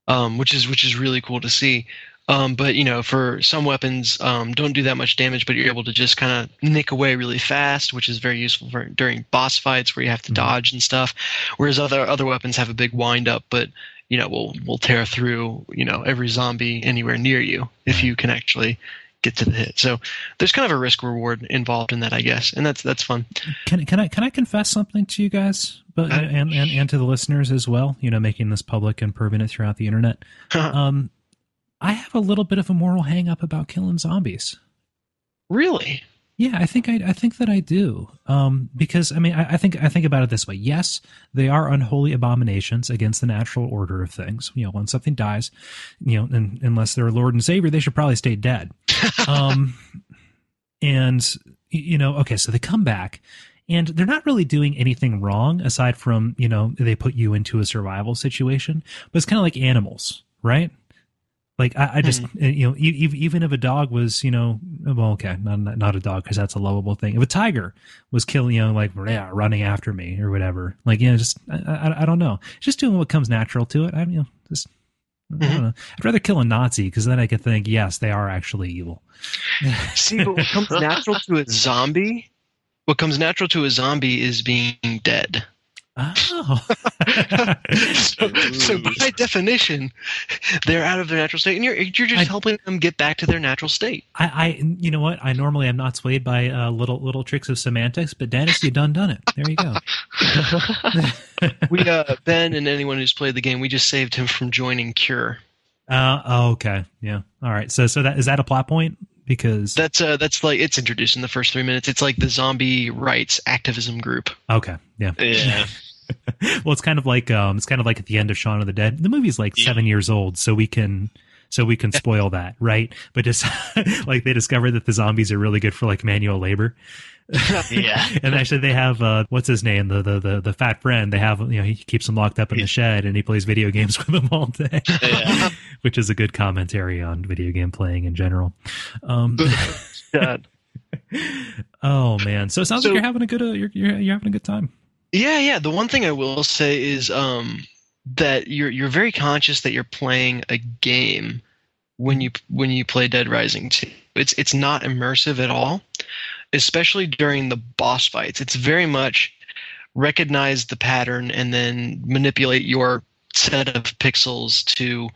um, which is which is really cool to see. Um, but you know, for some weapons, um, don't do that much damage, but you're able to just kind of nick away really fast, which is very useful for during boss fights where you have to Mhm. dodge and stuff. Whereas other other weapons have a big wind up, but you know, will will tear through you know every zombie anywhere near you if you can actually get to the hit. So there's kind of a risk reward involved in that, I guess, and that's that's fun. Can can I can I confess something to you guys, but Uh, and, and and to the listeners as well? You know, making this public and proving it throughout the internet. Um, I have a little bit of a moral hang up about killing zombies. really? Yeah, I think I, I think that I do. Um, because I mean, I, I think I think about it this way. Yes, they are unholy abominations against the natural order of things. You know, when something dies, you know, and, unless they're a Lord and Savior, they should probably stay dead. Um, and you know, okay, so they come back, and they're not really doing anything wrong aside from you know they put you into a survival situation. But it's kind of like animals, right? Like I, I just uh, you know even if a dog was you know well okay not not- a dog because that's a lovable thing. If a tiger was killing you know like yeah, running after me or whatever like you know just I, I, I don't know. Just doing what comes natural to it I mean you know just I don't Mhm. know. I'd rather kill a Nazi because then I could think yes they are actually evil. See, but what comes natural to a zombie, what comes natural to a zombie is being dead. Oh. So, so by definition, they're out of their natural state, and you're you're just I- helping them get back to their natural state. I, I you know what? I normally am not swayed by uh, little little tricks of semantics but Dennis you done done it. There you go. We uh, Ben and anyone who's played the game, we just saved him from joining Cure. uh, oh, okay. Yeah. All right. So so that is that a plot point? Because That's uh, that's like it's introduced in the first three minutes. It's like the zombie rights activism group. okay. Yeah. Yeah. well, it's kind of like um, it's kind of like at the end of Shaun of the Dead. The movie's like Yeah. seven years old, so we can so we can spoil that, right? But just like they discover that the zombies are really good for like manual labor. Yeah. and actually they have uh, what's his name the, the the the fat friend they have you know he keeps them locked up in the shed and he plays video games with them all day Yeah. which is a good commentary on video game playing in general um oh man so it sounds So- like you're having a good uh, you're, you're you're having a good time Yeah, yeah. The one thing I will say is um, that you're you're very conscious that you're playing a game when you when you play Dead Rising 2. It's it's not immersive at all, especially during the boss fights. It's very much recognize the pattern and then manipulate your set of pixels to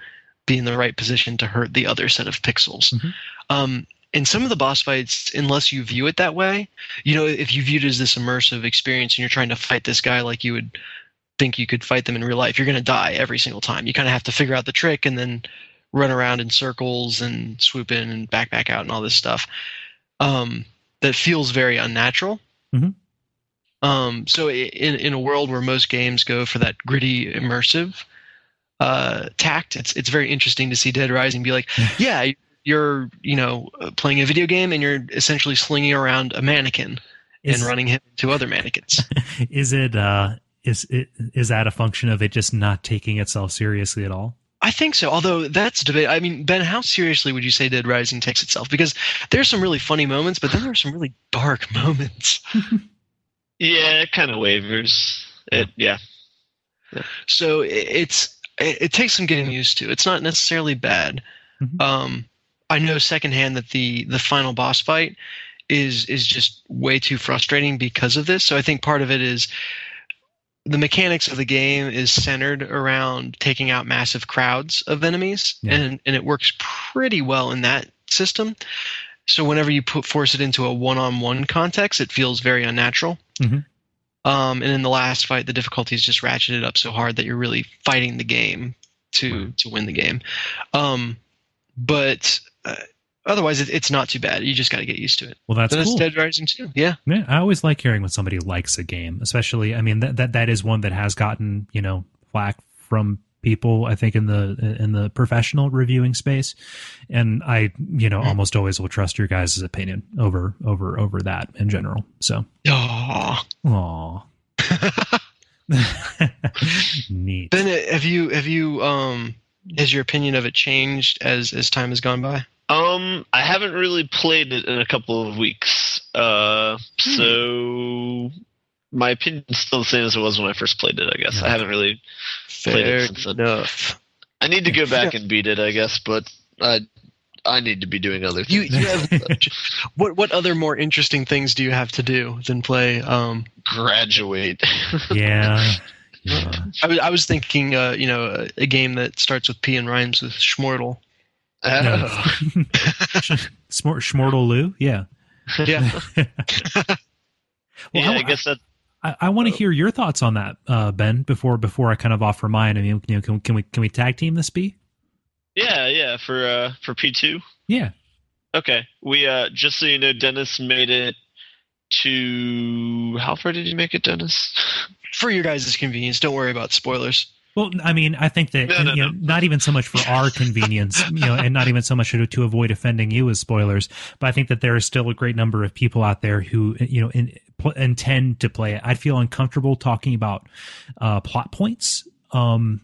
be in the right position to hurt the other set of pixels. Mhm. Um, in some of the boss fights, unless you view it that way, you know, if you view it as this immersive experience and you're trying to fight this guy like you would think you could fight them in real life, you're going to die every single time. You kind of have to figure out the trick and then run around in circles and swoop in and back back out and all this stuff. Um, that feels very unnatural. Mhm. Um, so in in a world where most games go for that gritty immersive uh, tact, it's it's very interesting to see Dead Rising be like, yeah, you're you know uh, playing a video game and you're essentially slinging around a mannequin Is- and running him into other mannequins. is it uh is it is that a function of it just not taking itself seriously at all I think so. Although that's debate. I mean, Ben, how seriously would you say Dead Rising takes itself? Because there's some really funny moments, but then there are some really dark moments. Yeah, it kind of wavers. It, yeah. So it, it's it, it takes some getting used to. It's not necessarily bad. Mhm. Um, I know secondhand that the the final boss fight is is just way too frustrating because of this. So I think part of it is the mechanics of the game is centered around taking out massive crowds of enemies, Yeah. and and it works pretty well in that system. So whenever you put force it into a one-on-one context, it feels very unnatural. Mhm. Um, and in the last fight, the difficulty is just ratcheted up so hard that you're really fighting the game to Right. to win the game. Um, but uh, otherwise, it, it's not too bad. You just got to get used to it. well that's Then cool it's Dead Rising too. Yeah. Yeah, I always like hearing when somebody likes a game, especially. I mean, that that that is one that has gotten you know flack from people I think in the in the professional reviewing space, and I you know almost always will trust your guys' opinion over over over that in general. So, Aw. aw. Neat. Ben, uh, have you have you um has your opinion of it changed as as time has gone by? Um, I haven't really played it in a couple of weeks. Uh, so my opinion's still the same as it was when I first played it. I guess I haven't really. Played it Fair since then. enough. I need to go back and beat it, I guess, but I I need to be doing other You, things. you have what what other more interesting things do you have to do than play? Um, graduate. yeah. Yeah. I was I was thinking, uh, you know, a, a game that starts with P and rhymes with Schmortle. No. Oh. Smort Schmortle Lou, yeah. Yeah, Well, yeah, I- I guess that I, I want to hear your thoughts on that, uh, Ben. Before before I kind of offer mine. I mean, you know, can, can we can we tag team this? B? Yeah, yeah, for uh for P two. Yeah. Okay. We uh just so you know, Dennis made it to how far did you make it, Dennis? for your guys' convenience, don't worry about spoilers. Well, I mean, I think that No, no, you know, not even so much for our convenience, you know, and not even so much to, to avoid offending you as spoilers, but I think that there is still a great number of people out there who you know in, pl- intend to play it. I'd feel uncomfortable talking about uh, plot points um,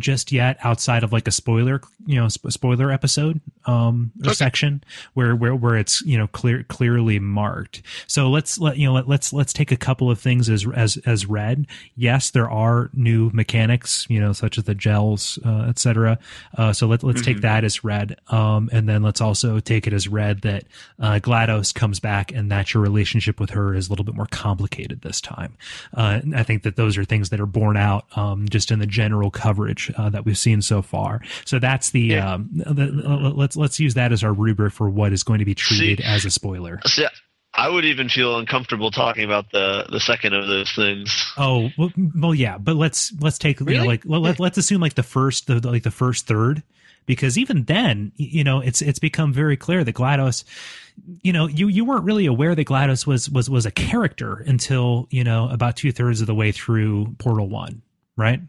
just yet outside of like a spoiler, you know, sp- spoiler episode um, or Okay. section where where where it's you know clear clearly marked. So let's let you know let, let's let's take a couple of things as as as read. Yes, there are new mechanics, you know, such as the gels, uh, etc. Uh, so let let's take that as read, um, and then let's also take it as read that uh, GLaDOS comes back and that your relationship with her is a little bit more complicated this time. Uh, I think that those are things that are borne out um, just in the general coverage uh, that we've seen so far. So that's the, Yeah. um, the let's let's use that as our rubric for what is going to be treated as a spoiler. See, I would even feel uncomfortable talking about the the second of those things. Oh well, well, yeah, but let's let's take you know, like let, let's assume like the first the like the first third because even then you know it's it's become very clear that GLaDOS you know you you weren't really aware that GLaDOS was was was a character until you know about two thirds of the way through Portal One, right?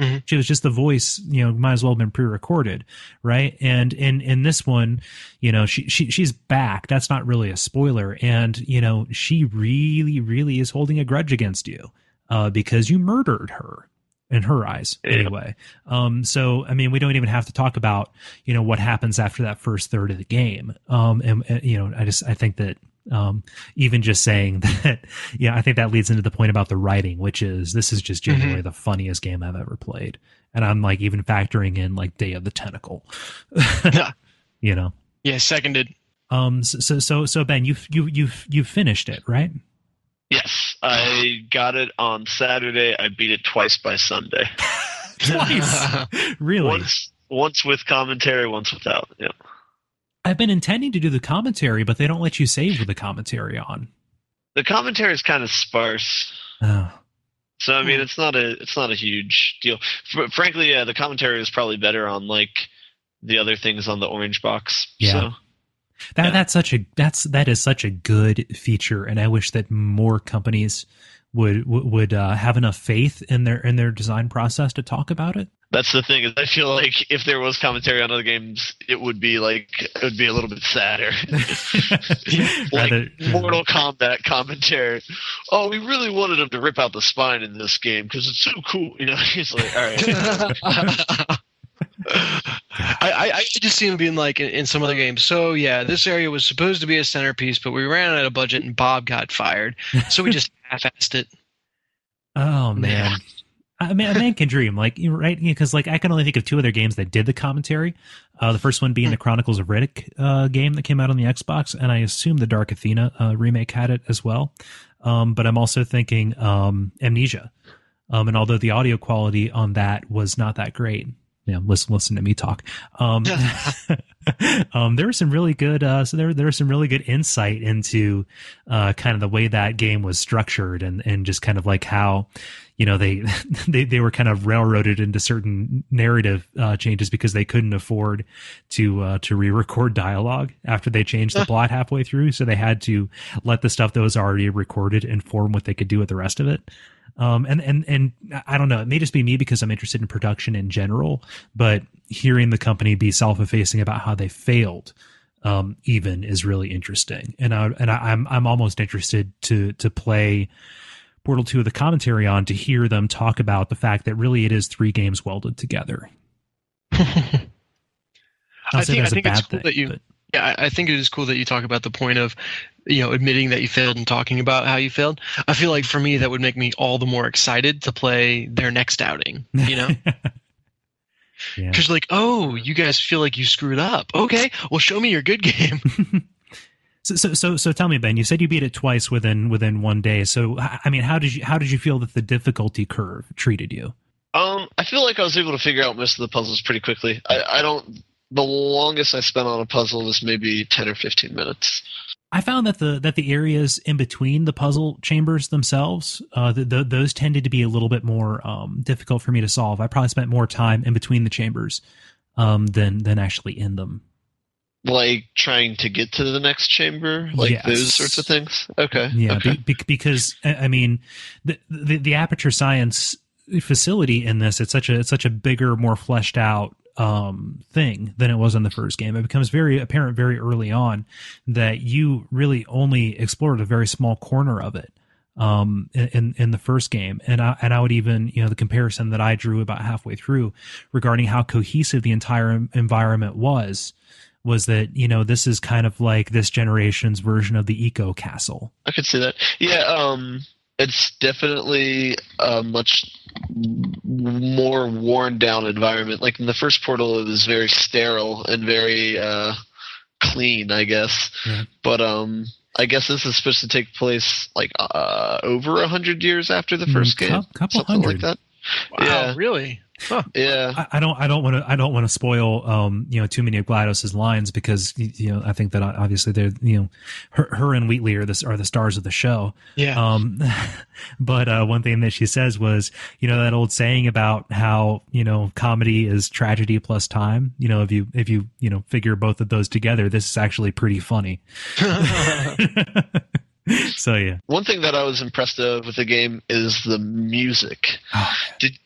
Mhm. She was just the voice, you know, might as well have been pre-recorded, right? And in in this one, you know, she she she's back. That's not really a spoiler, and you know, she really really is holding a grudge against you uh, because you murdered her in her eyes Yeah. anyway. Um, so I mean, we don't even have to talk about you know what happens after that first third of the game. Um, and, and, you know, I just I think that um, even just saying that, yeah, I think that leads into the point about the writing, which is this is just genuinely the funniest game I've ever played, and I'm like even factoring in like Day of the Tentacle, Yeah. you know. Yeah, seconded. Um, so so so, so Ben, you've you you've you've finished it, right? Yes, I got it on Saturday. I beat it twice by Sunday. Twice, really? Once once with commentary, once without. Yeah. I've been intending to do the commentary, but they don't let you save with the commentary on. The commentary is kind of sparse. Oh. So I Hmm. mean, it's not a it's not a huge deal. Fr- frankly, yeah, the commentary is probably better on like the other things on the orange box. Yeah. So That Yeah. that's such a that's that is such a good feature, and I wish that more companies would would, would uh, have enough faith in their in their design process to talk about it. That's the thing is, I feel like if there was commentary on other games, it would be like it would be a little bit sadder. like Rather- Mortal Kombat commentary. Oh, we really wanted him to rip out the spine in this game because it's so cool. You know, he's like, all right. I, I, I just see him being like in, in some other games. So yeah, this area was supposed to be a centerpiece, but we ran out of budget and Bob got fired, so we just half-assed it. Oh man. I mean, a man can dream, like right? Because like I can only think of two other games that did the commentary. Uh, the first one being the Chronicles of Riddick uh, game that came out on the Xbox, and I assume the Dark Athena uh, remake had it as well. Um, but I'm also thinking um, Amnesia, um, and although the audio quality on that was not that great, yeah, listen, listen to me talk. Um, um, there was some really good, uh, so there there was some really good insight into uh, kind of the way that game was structured, and and just kind of like how you know they they they were kind of railroaded into certain narrative uh, changes because they couldn't afford to uh, to re-record dialogue after they changed the plot halfway through, so they had to let the stuff that was already recorded inform what they could do with the rest of it. Um, and and and I don't know. It may just be me because I'm interested in production in general, but hearing the company be self-effacing about how they failed, um, even is really interesting. And I and I, I'm I'm almost interested to to play Portal Two of the commentary on to hear them talk about the fact that really it is three games welded together. I think, I a think it's bad cool thing, that you. but- Yeah, I I think it is cool that you talk about the point of, you know, admitting that you failed and talking about how you failed. I feel like for me that would make me all the more excited to play their next outing. You know, because yeah. because like, oh, you guys feel like you screwed up. Okay, well, show me your good game. So, so, so, so tell me, Ben. You said you beat it twice within within one day. So, i mean, how did you how did you feel that the difficulty curve treated you? Um, I feel like I was able to figure out most of the puzzles pretty quickly. I, I don't. The longest I spent on a puzzle was maybe ten or fifteen minutes. I found that the that the areas in between the puzzle chambers themselves, uh, the, the, those tended to be a little bit more um, difficult for me to solve. I probably spent more time in between the chambers um, than than actually in them. Like trying to get to the next chamber, like Yes. those sorts of things. Okay. Yeah, Okay. be, be, because I mean, the, the the aperture science facility in this it's such a it's such a bigger, more fleshed out um thing than it was in the first game. It becomes very apparent very early on that you really only explored a very small corner of it um in in the first game and I and I would even you know the comparison that I drew about halfway through regarding how cohesive the entire environment was was that you know this is kind of like this generation's version of the Ico castle I could see that. Yeah, um, it's definitely a much more worn down environment. Like in the first Portal, it was very sterile and very uh, clean, I guess. Yeah. But um, I guess this is supposed to take place like uh, over a hundred years after the Mm, first cou- game, couple something hundred. like that. Wow, Yeah. really? Yeah, I, I don't I don't want to I don't want to spoil um you know too many of GLaDOS's lines because you know I think that obviously they're you know her, her and Wheatley are the are the stars of the show. Yeah. um but uh one thing that she says was you know that old saying about how you know comedy is tragedy plus time. You know if you if you you know figure both of those together this is actually pretty funny. So yeah. One thing that I was impressed of with the game is the music. Oh, Did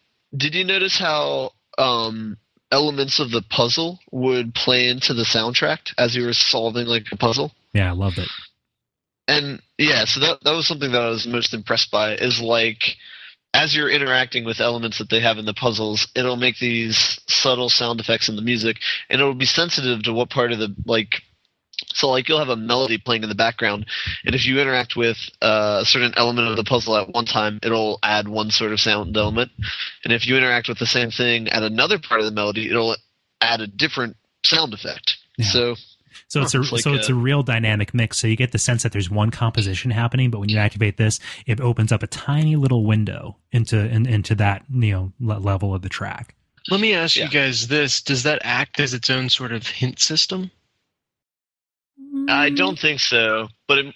you notice how um, elements of the puzzle would play into the soundtrack as you were solving like a puzzle? yeah I love it And yeah, so that that was something that I was most impressed by is like as you're interacting with elements that they have in the puzzles, it'll make these subtle sound effects in the music and it'll be sensitive to what part of the like so like you'll have a melody playing in the background and if you interact with uh, a certain element of the puzzle at one time it'll add one sort of sound element and if you interact with the same thing at another part of the melody it'll add a different sound effect Yeah. so So it's a like so it's a- a real dynamic mix. So you get the sense that there's one composition happening, but when you activate this, it opens up a tiny little window into in, into that you know level of the track. Let me ask Yeah. you guys this: Does that act as its own sort of hint system? I don't think so, but it,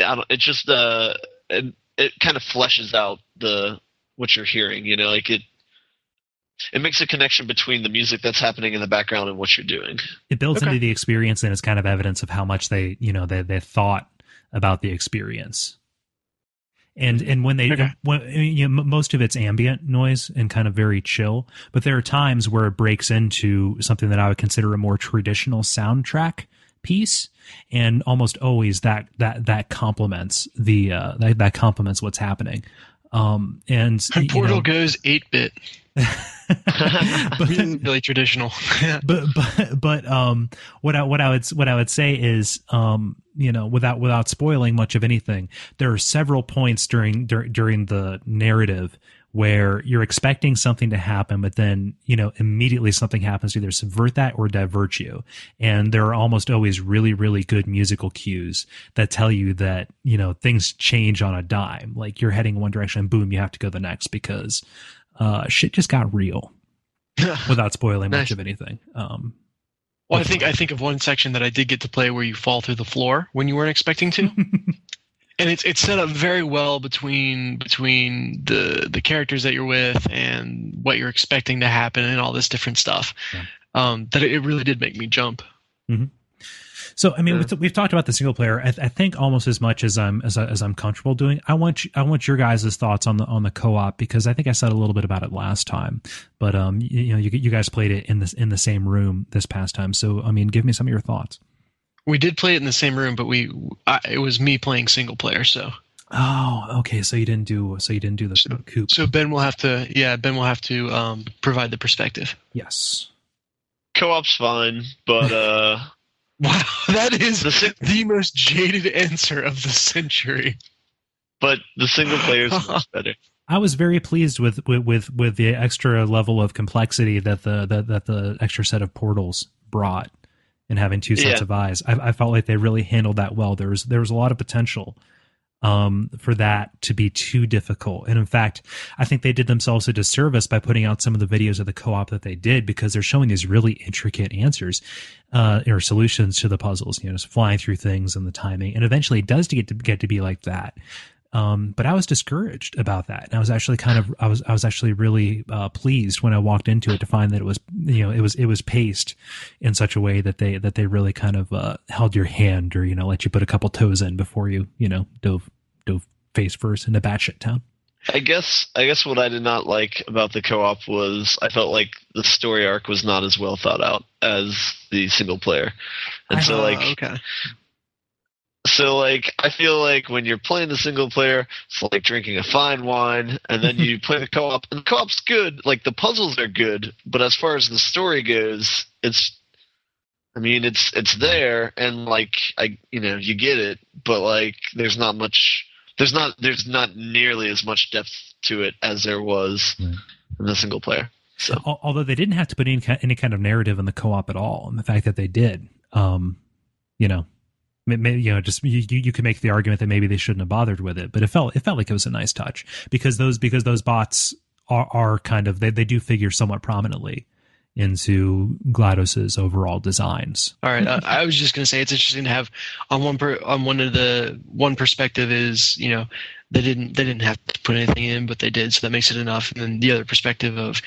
I don't, it just uh, it, it kind of fleshes out the what you're hearing. You know, like it it makes a connection between the music that's happening in the background and what you're doing. It builds Okay. into the experience, and it's kind of evidence of how much they you know they they thought about the experience. And and when they Okay. when, you know, most of it's ambient noise and kind of very chill, but there are times where it breaks into something that I would consider a more traditional soundtrack piece, and almost always that that that complements the uh, that, that complements what's happening. Um, and you Portal know, goes eight bit, but, really traditional. but but but um what I what I would what I would say is um you know without without spoiling much of anything there are several points during dur- during the narrative where you're expecting something to happen but then you know immediately something happens to either subvert that or divert you. And there are almost always really really good musical cues that tell you that you know things change on a dime. Like you're heading one direction and boom you have to go the next because uh shit just got real without spoiling much of anything. Um, Well, I think I think of one section that I did get to play where you fall through the floor when you weren't expecting to, and it's it's set up very well between between the the characters that you're with and what you're expecting to happen and all this different stuff. Yeah. Um, that it really did make me jump. So I mean, Yeah. we've, we've talked about the single player. I, I think almost as much as I'm as, I, as I'm comfortable doing. I want you, I want your guys' thoughts on the on the co-op because I think I said a little bit about it last time, but um, you, you know, you, you guys played it in this in the same room this past time. So I mean, give me some of your thoughts. We did play it in the same room, but we I, it was me playing single player. So Oh, okay. So you didn't do so you didn't do the coop. so Ben will have to yeah Ben will have to um, provide the perspective. Yes. Co-op's fine, but uh, Wow, that is the si- the most jaded answer of the century. but the single player is much better. I was very pleased with, with with with the extra level of complexity that the that, that the extra set of portals brought and having two sets Yeah. of eyes. I, I felt like they really handled that well. There was there was a lot of potential um, for that to be too difficult, and in fact, I think they did themselves a disservice by putting out some of the videos of the co-op that they did because they're showing these really intricate answers uh, or solutions to the puzzles. You know, just flying through things and the timing, and eventually it does get to get to be like that um, but I was discouraged about that. And I was actually kind of, I was, I was actually really uh, pleased when I walked into it to find that it was, you know, it was, it was paced in such a way that they, that they really kind of uh, held your hand or you know, let you put a couple toes in before you, you know, dove, dove face first into batshit town. I guess I guess what I did not like about the co-op was I felt like the story arc was not as well thought out as the single player, and so Uh, like okay, so like I feel like when you're playing the single player, it's like drinking a fine wine, and then you play the co-op, and the co-op's good. Like the puzzles are good, but as far as the story goes, it's I mean it's it's there, and like I you know you get it, but like there's not much. There's not there's not nearly as much depth to it as there was in the single player. So Although they didn't have to put any, any kind of narrative in the co-op at all. And the fact that they did, um, you know, you know, just you, you could make the argument that maybe they shouldn't have bothered with it, but it felt it felt like it was a nice touch because those because those bots are are kind of they, they do figure somewhat prominently into GLaDOS's overall designs. all right. uh, I, was just gonna say it's interesting to have on one per, on one of the one perspective is you know they didn't they didn't have to put anything in, but they did, so that makes it enough. And then the other perspective of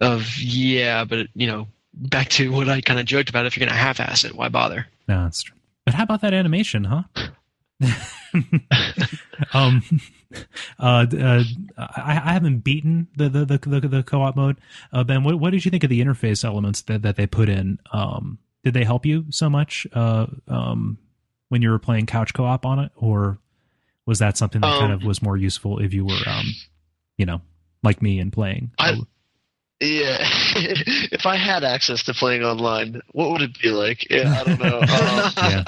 of yeah, but you know back to what I kind of joked about. If you're gonna half-ass it, why bother? No, that's true. But how about that animation, huh? um, uh, uh, I, I haven't beaten the the the, the, the co-op mode. Uh, ben, what, what did you think of the interface elements that, that they put in? Um, did they help you so much uh, um, when you were playing couch co-op on it, or was that something that kind Um, of was more useful if you were, um, you know, like me and playing? I- yeah, if I had access to playing online, what would it be like? Yeah, I don't know. Um, yeah,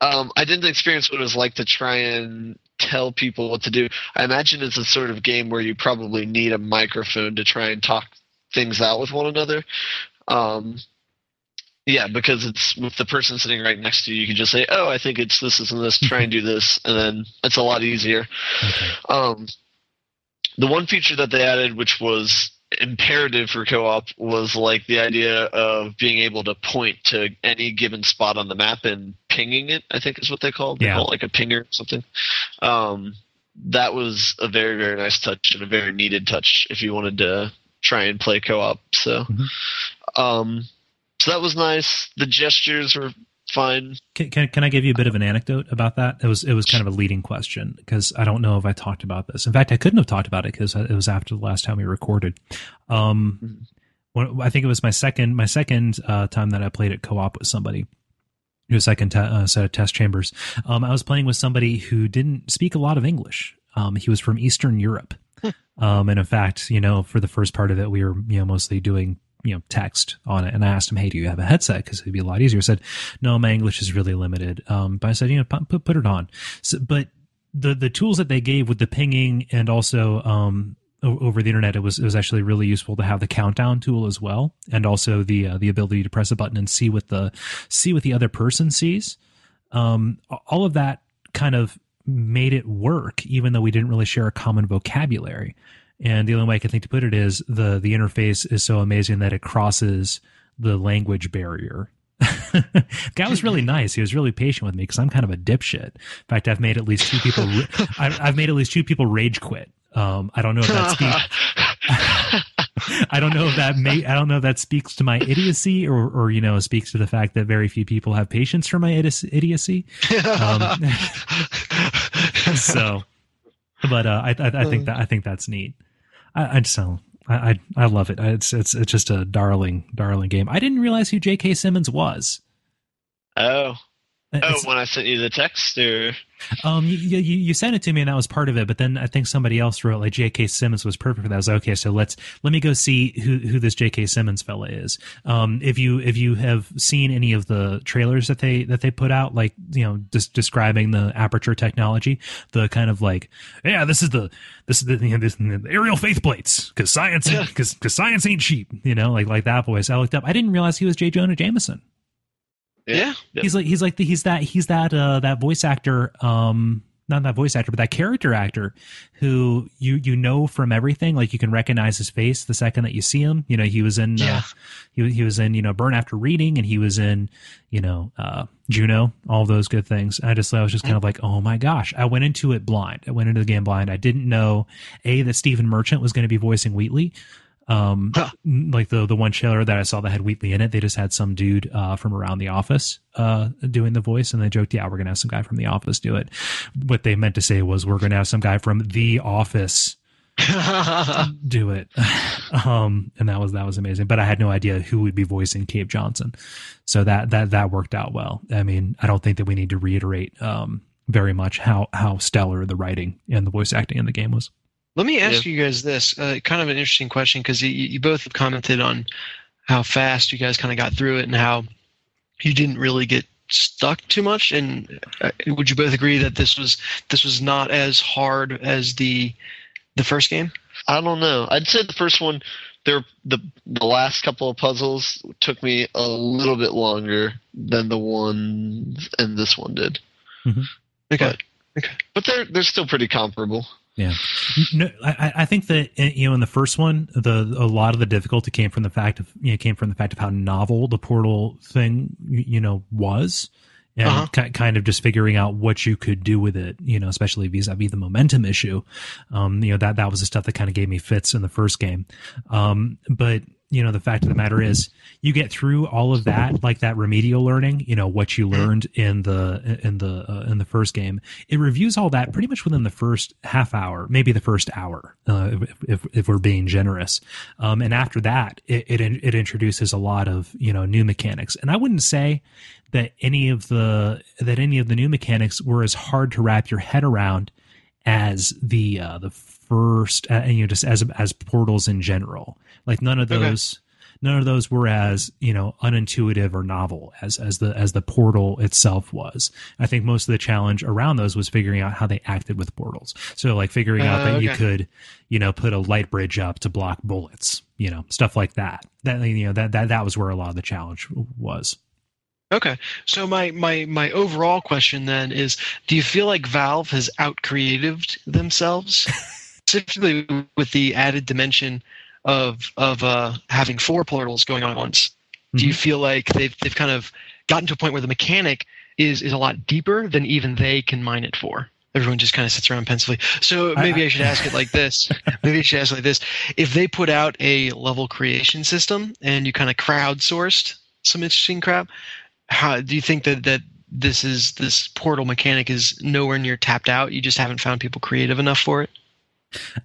Um, I didn't experience what it was like to try and tell people what to do. I imagine it's a sort of game where you probably need a microphone to try and talk things out with one another. Um, yeah, because it's with the person sitting right next to you, you can just say, "Oh, I think it's this, this, and this. Try and do this," and then it's a lot easier. okay. Um, the one feature that they added, which was imperative for co-op, was like the idea of being able to point to any given spot on the map and pinging it. I think is what they call it. They Yeah. call it like a pinger or something. Um, that was a very very nice touch and a very needed touch if you wanted to try and play co-op. So, Mhm. um, so that was nice. The gestures were fine. Can, can can I give you a bit of an anecdote about that? It was it was kind of a leading question because I don't know if I talked about this. In fact, I couldn't have talked about it because it was after the last time we recorded. Um, Mhm. when, I think it was my second my second uh, time that I played it co-op with somebody. Your second te- uh, set of test chambers. Um, I was playing with somebody who didn't speak a lot of English. Um, he was from Eastern Europe, um, and in fact, you know, for the first part of it, we were you know mostly doing you know text on it. And I asked him, "Hey, do you have a headset? Because it'd be a lot easier." He said, "No, my English is really limited." Um, but I said, "You know, put put, put it on." So, but the the tools that they gave with the pinging and also um, over the internet, it was it was actually really useful to have the countdown tool as well, and also the uh, the ability to press a button and see what the see what the other person sees. Um, all of that kind of made it work, even though we didn't really share a common vocabulary. And the only way I can think to put it is the the interface is so amazing that it crosses the language barrier. Guy was really nice. He was really patient with me because I'm kind of a dipshit. In fact, I've made at least two people. I've, I've made at least two people rage quit. Um, I don't know if that's deep. I don't know if that may I don't know if that speaks to my idiocy or or you know speaks to the fact that very few people have patience for my idi- idiocy. Um, so, but uh, I, I I think that I think that's neat. I, I just don't. I, I I love it. It's it's it's just a darling darling game. I didn't realize who J.K. Simmons was. Oh, oh, when I sent you the text, or Um, you, you you sent it to me and that was part of it, but then I think somebody else wrote like J.K. Simmons was perfect for that. I was like, okay, so let's let me go see who who this J.K. Simmons fella is. Um, if you if you have seen any of the trailers that they that they put out, like you know, just describing the aperture technology, the kind of like, yeah, this is the this is the, you know, this, the aerial faith plates because science because because science ain't cheap, you know, like like that voice. I looked up, I didn't realize he was J. Jonah Jameson. Yeah, He's like he's like the, he's that he's that uh that voice actor um not that voice actor but that character actor who you you know from everything. Like you can recognize his face the second that you see him. You know he was in Yeah. uh, he he was in you know Burn After Reading and he was in you know uh Juno all those good things. I just I was just kind of like oh my gosh. I went into it blind. I went into the game blind. I didn't know a that Stephen Merchant was going to be voicing Wheatley um Huh. like the the one trailer that I saw that had Wheatley in it, they just had some dude uh, from around the office uh, doing the voice, and they joked, "Yeah, we're gonna have some guy from the office do it." What they meant to say was, "We're gonna have some guy from the office do it," um, and that was that was amazing. But I had no idea who would be voicing Cave Johnson, so that that that worked out well. I mean, I don't think that we need to reiterate um, very much how how stellar the writing and the voice acting in the game was. Let me ask you guys this, uh, kind of an interesting question because you, you both have commented on how fast you guys kind of got through it and how you didn't really get stuck too much. And uh, would you both agree that this was this was not as hard as the the first game? I don't know. I'd say the first one, there the the last couple of puzzles took me a little bit longer than the ones and this one did, Okay. Okay. but they're they're still pretty comparable. Yeah, no, I, I think that uh, you know in the first one, the a lot of the difficulty came from the fact of you know came from the fact of how novel the portal thing you know was, and Uh-huh. ki- kind of just figuring out what you could do with it. You know, especially vis-a-vis the momentum issue. Um, you know that that was the stuff that kind of gave me fits in the first game. Um, but you know the fact of the matter is you get through all of that like that remedial learning you know what you learned in the in the uh, in the first game. It reviews all that pretty much within the first half hour maybe the first hour uh, if, if, if we're being generous. Um, and after that it, it it introduces a lot of you know new mechanics. And i wouldn't say that any of the that any of the new mechanics were as hard to wrap your head around as the uh, the first uh, you know just as as portals in general. Like none of Okay. those none of those were as you know unintuitive or novel as as the as the portal itself was. I think most of the challenge around those was figuring out how they acted with portals. So like figuring out Uh, that you could you know put a light bridge up to block bullets you know stuff like that. That you know that that that was where a lot of the challenge was. Okay. So my my my overall question then is: Do you feel like Valve has out creatived themselves, specifically with the added dimension of of uh, having four portals going on at once? Do you feel like they've they've kind of gotten to a point where the mechanic is is a lot deeper than even they can mine it for? Everyone just kind of sits around pensively. So maybe I, I- should ask it like this. maybe I should ask it like this: If they put out a level creation system and you kind of crowdsourced some interesting crap, how do you think that that this is this portal mechanic is nowhere near tapped out? You just haven't found people creative enough for it.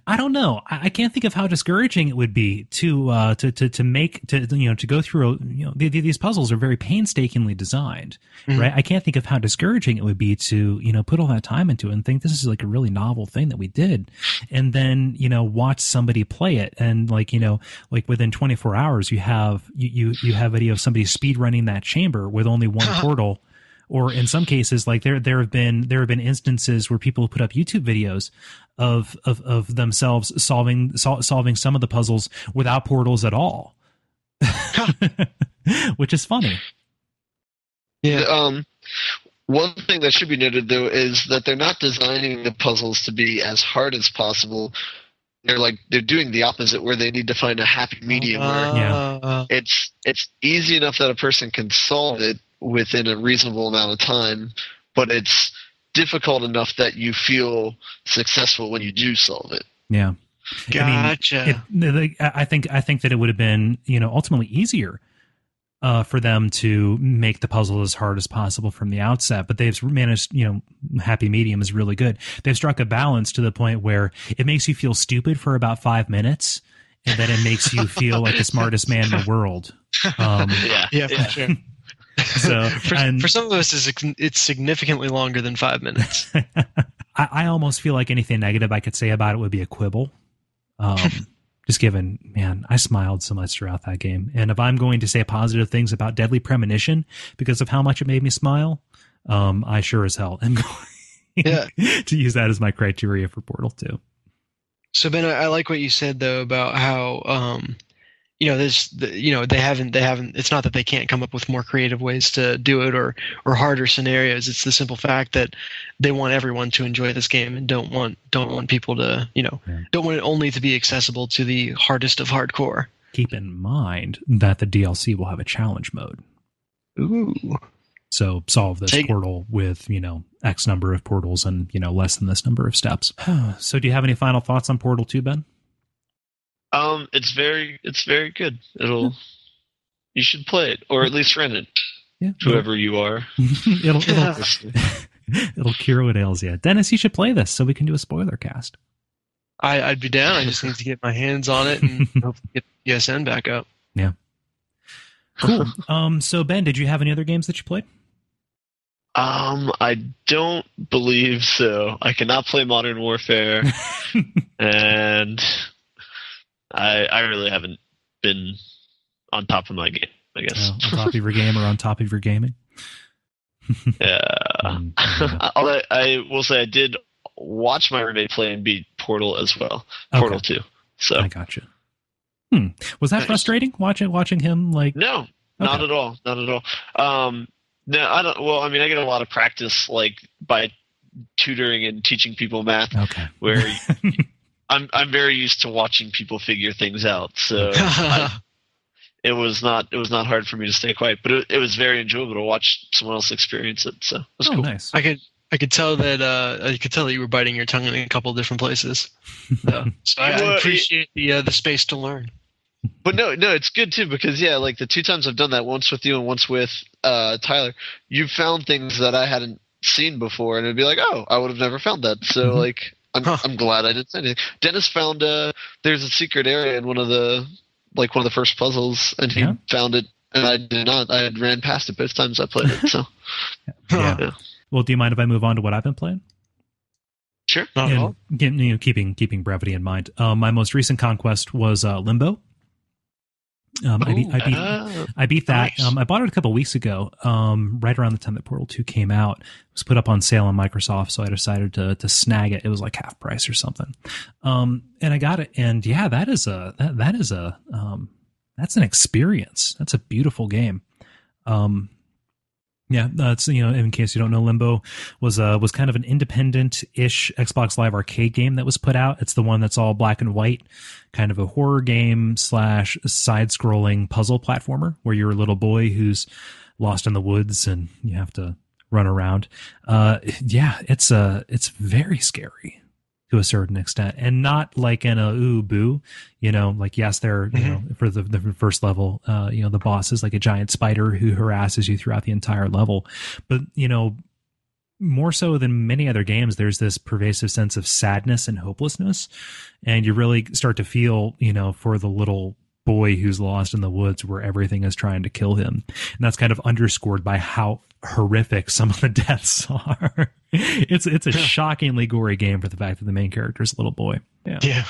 I don't know. I, I can't think of how discouraging it would be to uh, to to to make to you know to go through. You know, the, the- these puzzles are very painstakingly designed, Mhm. right? I can't think of how discouraging it would be to you know put all that time into it and think this is like a really novel thing that we did, and then you know watch somebody play it and like you know like within 24 hours you have you you, you have video of somebody speed running that chamber with only one portal or in some cases like there there have been there have been instances where people put up youtube videos of of of themselves solving sol- solving some of the puzzles without portals at all which is funny Yeah. Um, one thing that should be noted though is that they're not designing the puzzles to be as hard as possible. They're like they're doing the opposite, where they need to find a happy medium where Yeah. Uh, it's it's easy enough that a person can solve it within a reasonable amount of time, but it's difficult enough that you feel successful when you do solve it. yeah Gotcha. I mean, it, I think I think that it would have been you know ultimately easier uh, for them to make the puzzle as hard as possible from the outset. But they've managed, you know, happy medium is really good. They've struck a balance to the point where it makes you feel stupid for about five minutes, and then it makes you feel like the smartest man in the world. Um, Yeah, yeah, for sure. So, For, and for some of us, it's, it's significantly longer than five minutes. I, I almost feel like anything negative I could say about it would be a quibble. Um, just given, man, I smiled so much throughout that game. And if I'm going to say positive things about Deadly Premonition because of how much it made me smile, um, I sure as hell am going Yeah. to use that as my criteria for Portal 2. So Ben, I, I like what you said though about how um, you know this, the, you know they haven't they haven't. It's not that they can't come up with more creative ways to do it or or harder scenarios. It's the simple fact that they want everyone to enjoy this game and don't want don't want people to you know don't want it only to be accessible to the hardest of hardcore. Keep in mind that the DLC will have a challenge mode. Ooh. So solve this Take- portal with, you know, X number of portals and, you know, less than this number of steps. so do you have any final thoughts on Portal 2, Ben? Um, it's very, it's very good. It'll, you should play it or at least rent it, Yeah. whoever you are. it'll, it'll, it'll cure what ails you. Dennis, you should play this so we can do a spoiler cast. I, I'd be down. I just need to get my hands on it and hopefully get PSN back up. Yeah. Cool. um, so Ben, did you have any other games that you played? Um, I don't believe so. I cannot play Modern Warfare, and I I really haven't been on top of my game. I guess. Uh, on top of your game or on top of your gaming? Yeah. Mm, yeah. Although I will say I did watch my roommate play and beat Portal as well. Okay. Portal Two. So I gotcha. Hmm. Was that Nice. frustrating watching watching him like no, not Okay. at all. Not at all. Um, no, I don't. Well, I mean, I get a lot of practice like by tutoring and teaching people math. okay. Where I'm I'm very used to watching people figure things out. So I, it was not it was not hard for me to stay quiet, but it, it was very enjoyable to watch someone else experience it. So it was oh, cool. nice. I could I could tell that uh, I could tell that you were biting your tongue in a couple of different places. So, so I, Well, I appreciate the uh, the space to learn. But no, no, it's good too because yeah, like the two times I've done that, once with you and once with uh, Tyler, you've found things that I hadn't seen before, and it'd be like, oh, I would have never found that. So Mhm. like, I'm Huh. I'm glad I didn't say anything. Dennis found uh, there's a secret area in one of the like one of the first puzzles, and he Yeah. found it, and I did not. I had ran past it both times I played it. So Yeah. Yeah. Well, do you mind if I move on to what I've been playing? sure. Not at all. And, you know, keeping keeping brevity in mind. Um, my most recent conquest was uh, Limbo. Um, I beat, I beat, Ah, I beat that. Nice. Um, I bought it a couple weeks ago, um, right around the time that Portal Two came out. It was put up on sale on Microsoft, so I decided to to snag it. It was like half price or something, um, and I got it. And yeah, that is a that, that is a um, that's an experience. That's a beautiful game. Um, yeah, that's you know, in case you don't know, Limbo was uh was kind of an independent-ish Xbox Live Arcade game that was put out. It's the one that's all black and white, kind of a horror game slash side-scrolling puzzle platformer where you're a little boy who's lost in the woods and you have to run around. Uh, yeah, it's uh it's very scary to a certain extent, and not like in a ooh boo. You know, like yes, there you know for the the first level, uh, you know the boss is like a giant spider who harasses you throughout the entire level, but you know more so than many other games, there's this pervasive sense of sadness and hopelessness. And you really start to feel, you know, for the little boy who's lost in the woods where everything is trying to kill him. And that's kind of underscored by how horrific some of the deaths are. it's it's a shockingly gory game for the fact that the main character is a little boy. Yeah Yeah.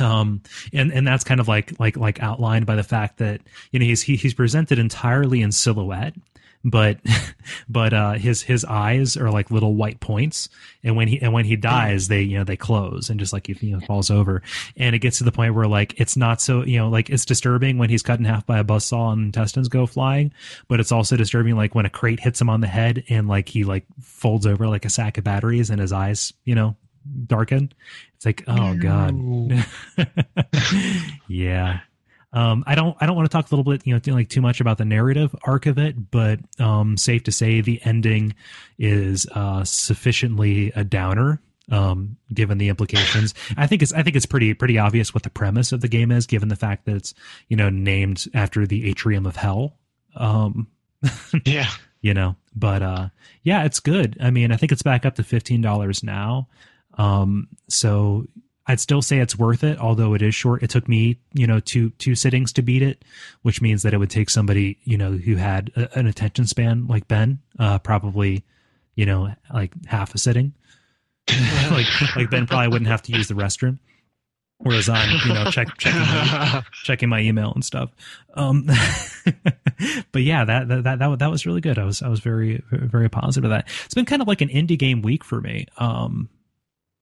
um and and that's kind of like like like outlined by the fact that you know he's he, he's presented entirely in silhouette but but uh his his eyes are like little white points. And when he and when he dies they you know they close and just like he you know falls over. And it gets to the point where like it's not so you know like it's disturbing when he's cut in half by a buzzsaw and intestines go flying but it's also disturbing like when a crate hits him on the head and like he like folds over like a sack of batteries and his eyes you know darken. It's like oh god. Yeah. Um, I don't. I don't want to talk a little bit, you know, like too much about the narrative arc of it, but um, safe to say the ending is uh, sufficiently a downer um, given the implications. I think it's I think it's pretty pretty obvious what the premise of the game is, given the fact that it's you know named after the atrium of hell. Um, Yeah. you know, but uh, yeah, it's good. I mean, I think it's back up to fifteen dollars now. Um, so I'd still say it's worth it, although it is short. It took me, you know, two two sittings to beat it, which means that it would take somebody, you know, who had a, an attention span like Ben, uh, probably, you know, like half a sitting. like like Ben probably wouldn't have to use the restroom, whereas I'm, you know, check checking my, checking my email and stuff. Um, but yeah, that, that that that was really good. I was I was very very positive of that. It's been kind of like an indie game week for me. Um,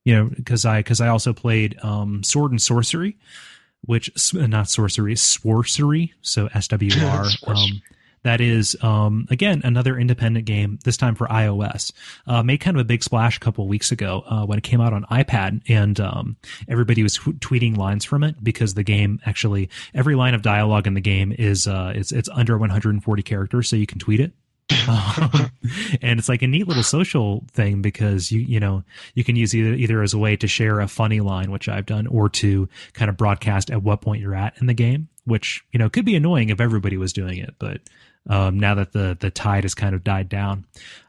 you know, because I because I also played um, Sword and Sworcery, which not sorcery, sworcery. So S W R. Um, that is um, again another independent game. This time for iOS. Uh, made kind of a big splash a couple of weeks ago uh, when it came out on iPad, and um, everybody was tw- tweeting lines from it because the game actually every line of dialogue in the game is uh, it's it's under 140 characters, so you can tweet it. Um, and it's like a neat little social thing because you you know you can use either either as a way to share a funny line which I've done or to kind of broadcast at what point you're at in the game which you know could be annoying if everybody was doing it but um, now that the the tide has kind of died down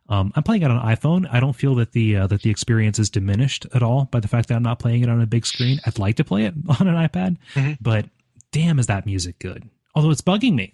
um, I'm playing it on iPhone. I don't feel that the uh, that the experience is diminished at all by the fact that I'm not playing it on a big screen. I'd like to play it on an iPad Mhm. but damn is that music good? Although it's bugging me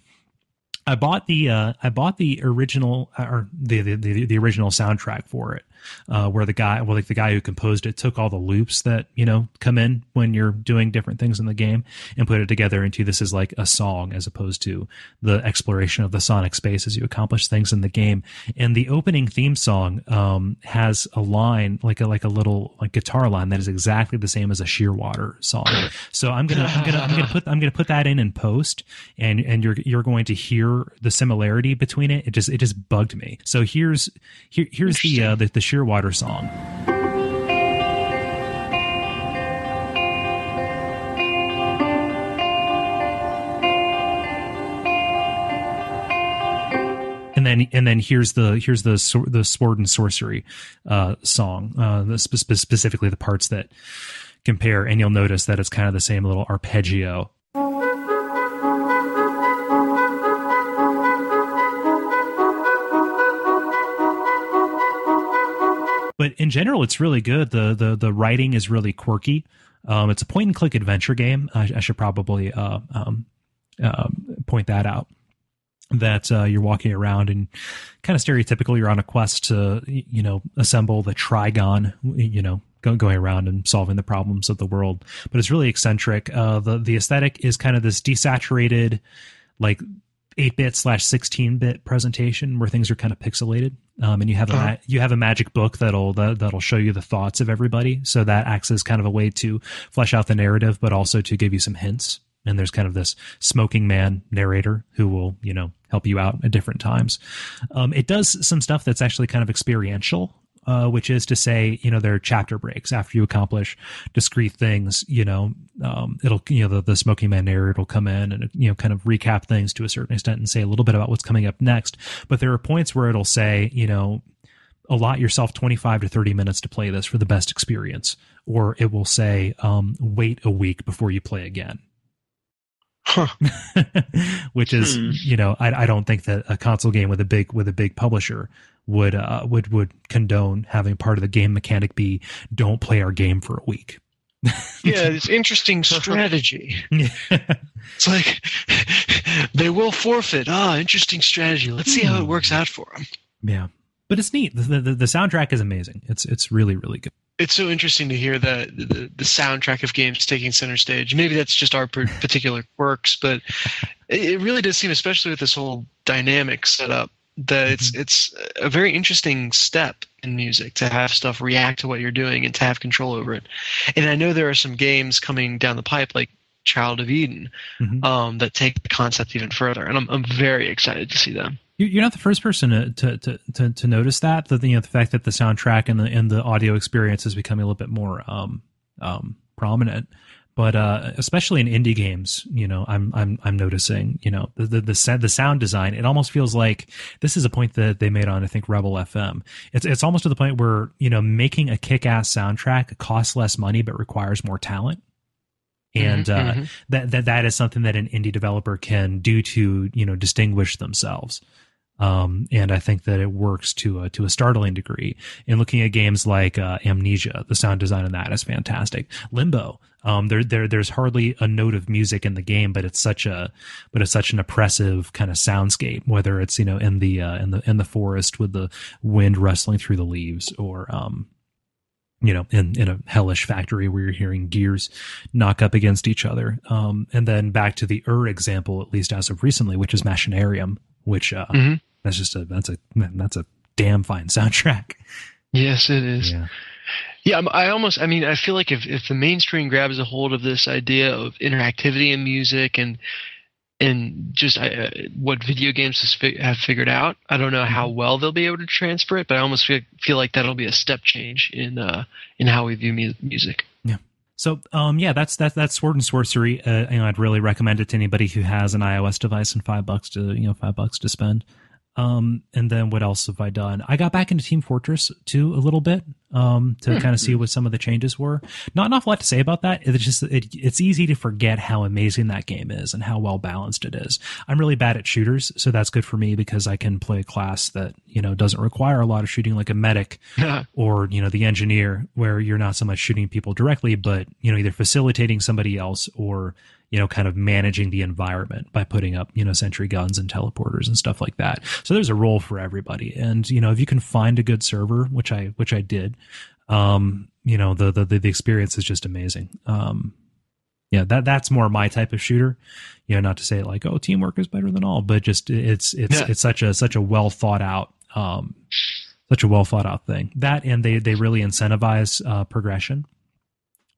I bought the uh, I bought the original uh, or the, the the the original soundtrack for it, uh, where the guy well like the guy who composed it took all the loops that you know come in when you're doing different things in the game and put it together into this is like a song as opposed to the exploration of the sonic space as you accomplish things in the game. And the opening theme song um, has a line like a like a little like guitar line that is exactly the same as a Shearwater song. So I'm gonna I'm gonna I'm gonna put I'm gonna put that in in post, and and you're you're going to hear the similarity between it. It just it just bugged me. So here's here here's the uh, the, the Shearwater song. and then and then here's the here's the the sword and sworcery uh, song, uh, the spe- spe- specifically the parts that compare, and you'll notice that it's kind of the same little arpeggio. But in general, it's really good. the the The writing is really quirky. Um, it's a point and click adventure game. I, I should probably uh, um, um, point that out that uh, you're walking around and kind of stereotypical you're on a quest to you know assemble the trigon you know going around and solving the problems of the world but it's really eccentric uh, the the aesthetic is kind of this desaturated like 8-bit slash 16-bit presentation where things are kind of pixelated. Um, and you have a ma- you have a magic book that'll that, that'll show you the thoughts of everybody. So that acts as kind of a way to flesh out the narrative but also to give you some hints. And there's kind of this smoking man narrator who will you know help you out at different times. Um, it does some stuff that's actually kind of experiential uh, which is to say you know there are chapter breaks after you accomplish discrete things you know um, it'll you know the, the smoking man narrator will come in and you know kind of recap things to a certain extent and say a little bit about what's coming up next but there are points where it'll say you know allot yourself 25 to 30 minutes to play this for the best experience or it will say um, wait a week before you play again Huh. which is Hmm. you know I, I don't think that a console game with a big with a big publisher would uh, would would condone having part of the game mechanic be don't play our game for a week Yeah, it's interesting strategy. It's like they will forfeit. Ah, interesting strategy. Let's see how it works out for them. yeah but it's neat the, the, the soundtrack is amazing it's it's really really good It's so interesting to hear that the, the soundtrack of games taking center stage. Maybe that's just our particular quirks, but it, it really does seem, especially with this whole dynamic setup, that it's it's a very interesting step in music to have stuff react to what you're doing and to have control over it. And I know there are some games coming down the pipe, like Child of Eden, Mhm. um, that take the concept even further, and I'm I'm very excited to see them. You- You're not the first person to to to to, notice that that you know the fact that the soundtrack and the and the audio experience is becoming a little bit more um um prominent. But uh, especially in indie games, you know, I'm I'm I'm noticing, you know, the the the, the sound design. It almost feels like this is a point that they made on I think Rebel FM. It's it's almost to the point where you know making a kick ass soundtrack costs less money but requires more talent. And Mhm, uh, mhm. that that that is something that an indie developer can do to you know distinguish themselves. Um, and I think that it works to a, to a startling degree. In looking at games like uh, Amnesia, the sound design in that is fantastic. Limbo, um, there there there's hardly a note of music in the game, but it's such a but it's such an oppressive kind of soundscape. Whether it's you know in the uh, in the in the forest with the wind rustling through the leaves, or um, you know, in, in a hellish factory where you're hearing gears knock up against each other. Um, and then back to the Ur example, at least as of recently, which is Machinarium, which, uh, Mhm. that's just a, that's a, that's a damn fine soundtrack. Yes, it is. Yeah. Yeah, I'm- almost. I mean, I feel like if if the mainstream grabs a hold of this idea of interactivity in music and and just uh, what video games has fi- have figured out, I don't know how well they'll be able to transfer it, but I almost feel, feel like that'll be a step change in uh in how we view mu- music. Yeah. So, um, yeah, that's that's that's Sword and Sworcery. Uh, you know, I'd really recommend it to anybody who has an iOS device and five bucks to you know five bucks to spend. Um, and then what else have I done? I got back into Team Fortress 2 a little bit, um, to kind of see what some of the changes were. Not an awful lot to say about that. It's just, it, it's easy to forget how amazing that game is and how well balanced it is. I'm really bad at shooters, so that's good for me because I can play a class that, you know, doesn't require a lot of shooting like a medic or you know the engineer where you're not so much shooting people directly but you know either facilitating somebody else or you know kind of managing the environment by putting up you know sentry guns and teleporters and stuff like that. So there's a role for everybody. And you know if you can find a good server which i which i did um you know the the the experience is just amazing. Um yeah that that's more my type of shooter. You know not to say like oh teamwork is better than all but just it's it's Yeah. it's such a such a well thought out um such a well thought out thing. That and they they really incentivize uh, progression,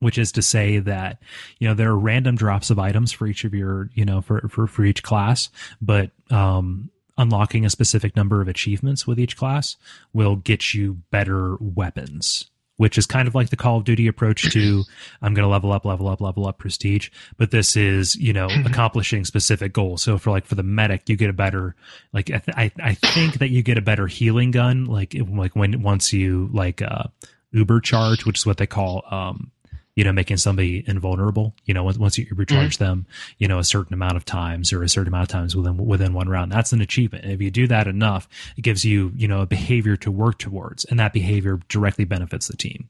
which is to say that you know there are random drops of items for each of your you know for for for each class, but um, unlocking a specific number of achievements with each class will get you better weapons. Which is kind of like the Call of Duty approach to I'm going to level up, level up, level up prestige. But this is, you know, accomplishing specific goals. So for like for the medic, you get a better like I, th- I I think that you get a better healing gun like like when once you like uh uber charge which is what they call um you know making somebody invulnerable you know once, once you uber charge mm-hmm. them you know a certain amount of times or a certain amount of times within within one round. That's an achievement. And if you do that enough it gives you you know a behavior to work towards and that behavior directly benefits the team.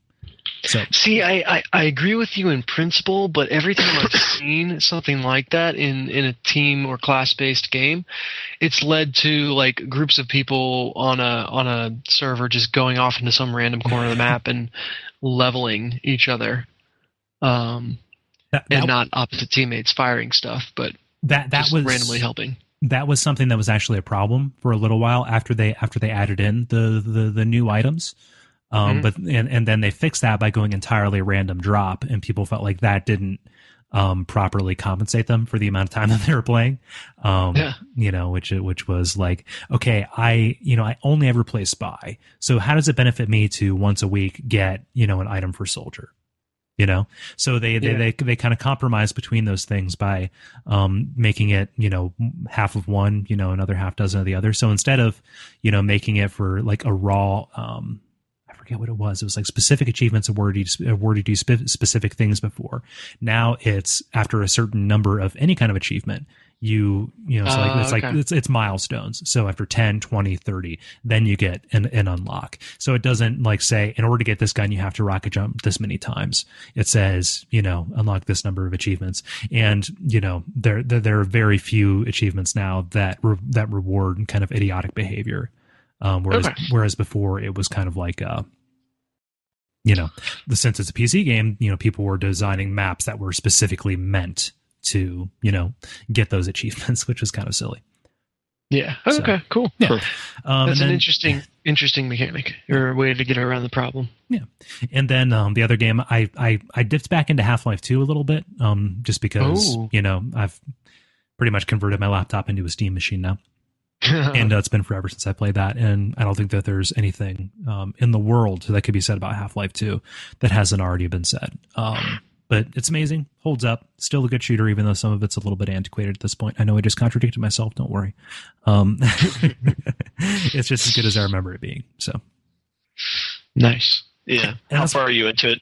So See, I, I, I agree with you in principle, but every time I've seen something like that in, in a team or class based game, it's led to like groups of people on a on a server just going off into some random corner of the map and leveling each other. Um, that and not opposite teammates firing stuff, but that, that just was randomly helping. that was something that was actually a problem for a little while after they after they added in the the, the new items um Mhm. but and, and then they fixed that by going entirely random drop and people felt like that didn't um properly compensate them for the amount of time that they were playing um Yeah. you know which which was like okay i you know i only ever play spy so how does it benefit me to once a week get you know an item for soldier you know so they they Yeah. they, they kind of compromise between those things by um making it you know half of one you know another half dozen of the other so instead of you know making it for like a raw um I forget what it was. It was like specific achievements awarded awarded you spe- specific things before. Now it's after a certain number of any kind of achievement, you you know, so like Ah, it's like it's it's milestones. So after 10, 20, 30, then you get an, an unlock. So it doesn't like say in order to get this gun you have to rocket jump this many times. It says, you know, unlock this number of achievements. And, you know, there there, there are very few achievements now that re- that reward kind of idiotic behavior. Um, whereas Okay. whereas before it was kind of like uh you know, the since it's a PC game, you know, people were designing maps that were specifically meant to, you know, get those achievements, which was kind of silly. Yeah. So- Okay. Cool. Yeah. Um, That's and an interesting interesting mechanic or a way to get around the problem. Yeah. And then um, the other game, I, I I dipped back into Half Life Two a little bit, um, just because Oh. you know I've pretty much converted my laptop into a Steam machine now. and uh, it's been forever since I played that, and I don't think that there's anything um, in the world that could be said about Half Life Two that hasn't already been said. Um, but it's amazing. Holds up. Still a good shooter, even though some of it's a little bit antiquated at this point. I know I just contradicted myself. Don't worry. Um, it's just as good as I remember it being. So Nice. Yeah. And How far are you into it?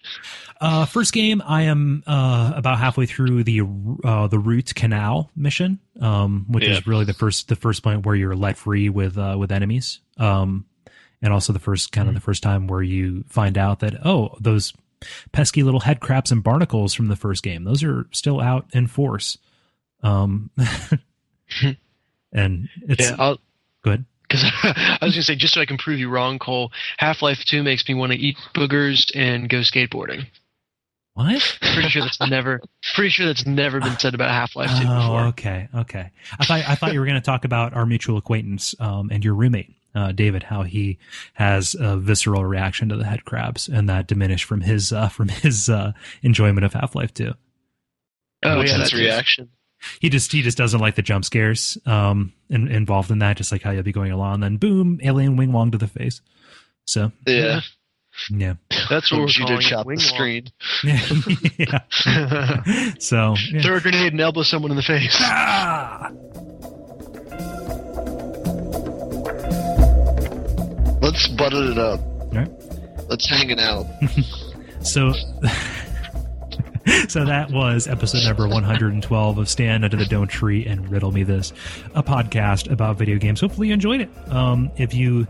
Uh, first game, I am uh, about halfway through the uh, the Route Kanal mission, um, which Yeah. is really the first the first point where you're let free with uh, with enemies, um, and also the first kind of the first time where you find out that oh those pesky little head crabs and barnacles from the first game those are still out in force, um, and it's Yeah, I'll. good. Because I was gonna say, just so I can prove you wrong, Cole. Half Life Two makes me want to eat boogers and go skateboarding. What? Pretty sure that's never. Pretty sure that's never been said about Half Life Two Oh, before. okay, okay. I thought I thought you were going to talk about our mutual acquaintance um, and your roommate, uh, David, how he has a visceral reaction to the head crabs, and that diminished from his uh, from his uh, enjoyment of Half Life Two. Oh What's yeah, that's reaction? He just he just doesn't like the jump scares um, in, involved in that, just like how you'll be going along, then boom, alien wing wong to the face. So Yeah. yeah, That's what we're you calling to it, chop wing the walk. screen. yeah. so yeah. Throw a grenade and elbow someone in the face. Ah! Let's button it up. right. Let's hang it out. So, so that was episode number 112 of Stand Under the Don't Tree and Riddle Me This, a podcast about video games. Hopefully you enjoyed it. Um, if you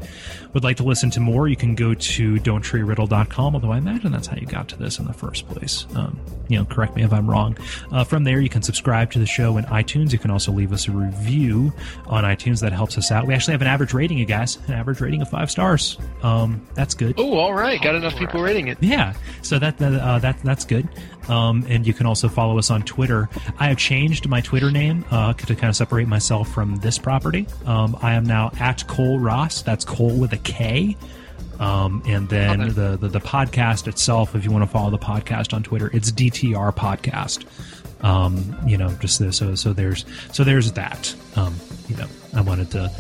would like to listen to more, you can go to don'ttreeriddle.com, although I imagine that's how you got to this in the first place. Um, you know, correct me if I'm wrong. Uh, from there, you can subscribe to the show in iTunes. You can also leave us a review on iTunes. That helps us out. We actually have an average rating, you guys, an average rating of five stars. Um, that's good. Oh, all right. Got enough people rating it. Yeah, so that that uh, that that's good. Um, and you can also follow us on Twitter. I have changed my Twitter name uh, to kind of separate myself from this property. Um, I am now at Cole Ross. That's Cole with a K. Um, and then Okay. the, the the podcast itself, if you want to follow the podcast on Twitter, it's DTR Podcast. Um, you know, just the, so so there's so there's that. Um, you know, I wanted to,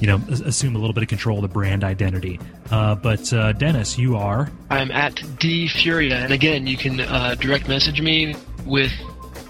you know, assume a little bit of control of the brand identity. Uh, but uh, Dennis, you are I'm at D Furia, and again, you can uh, direct message me with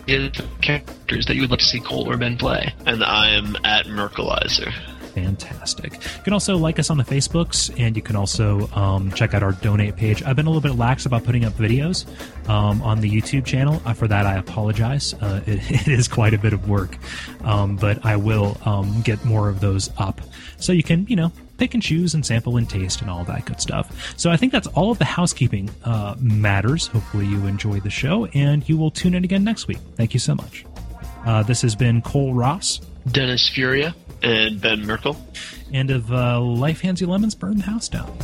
the characters that you would like to see Cole or Ben play. And I am at Merkelizer. Fantastic. You can also like us on the Facebooks, and you can also um, check out our donate page. I've been a little bit lax about putting up videos um, on the YouTube channel. Uh, for that, I apologize. Uh, it, it is quite a bit of work, um, but I will um, get more of those up so you can, you know, pick and choose and sample and taste and all that good stuff. So I think that's all of the housekeeping uh, matters. Hopefully, you enjoyed the show, and you will tune in again next week. Thank you so much. Uh, this has been Cole Ross. Dennis Furia. And Ben Merkel. And if uh, life hands you lemons, burn the house down.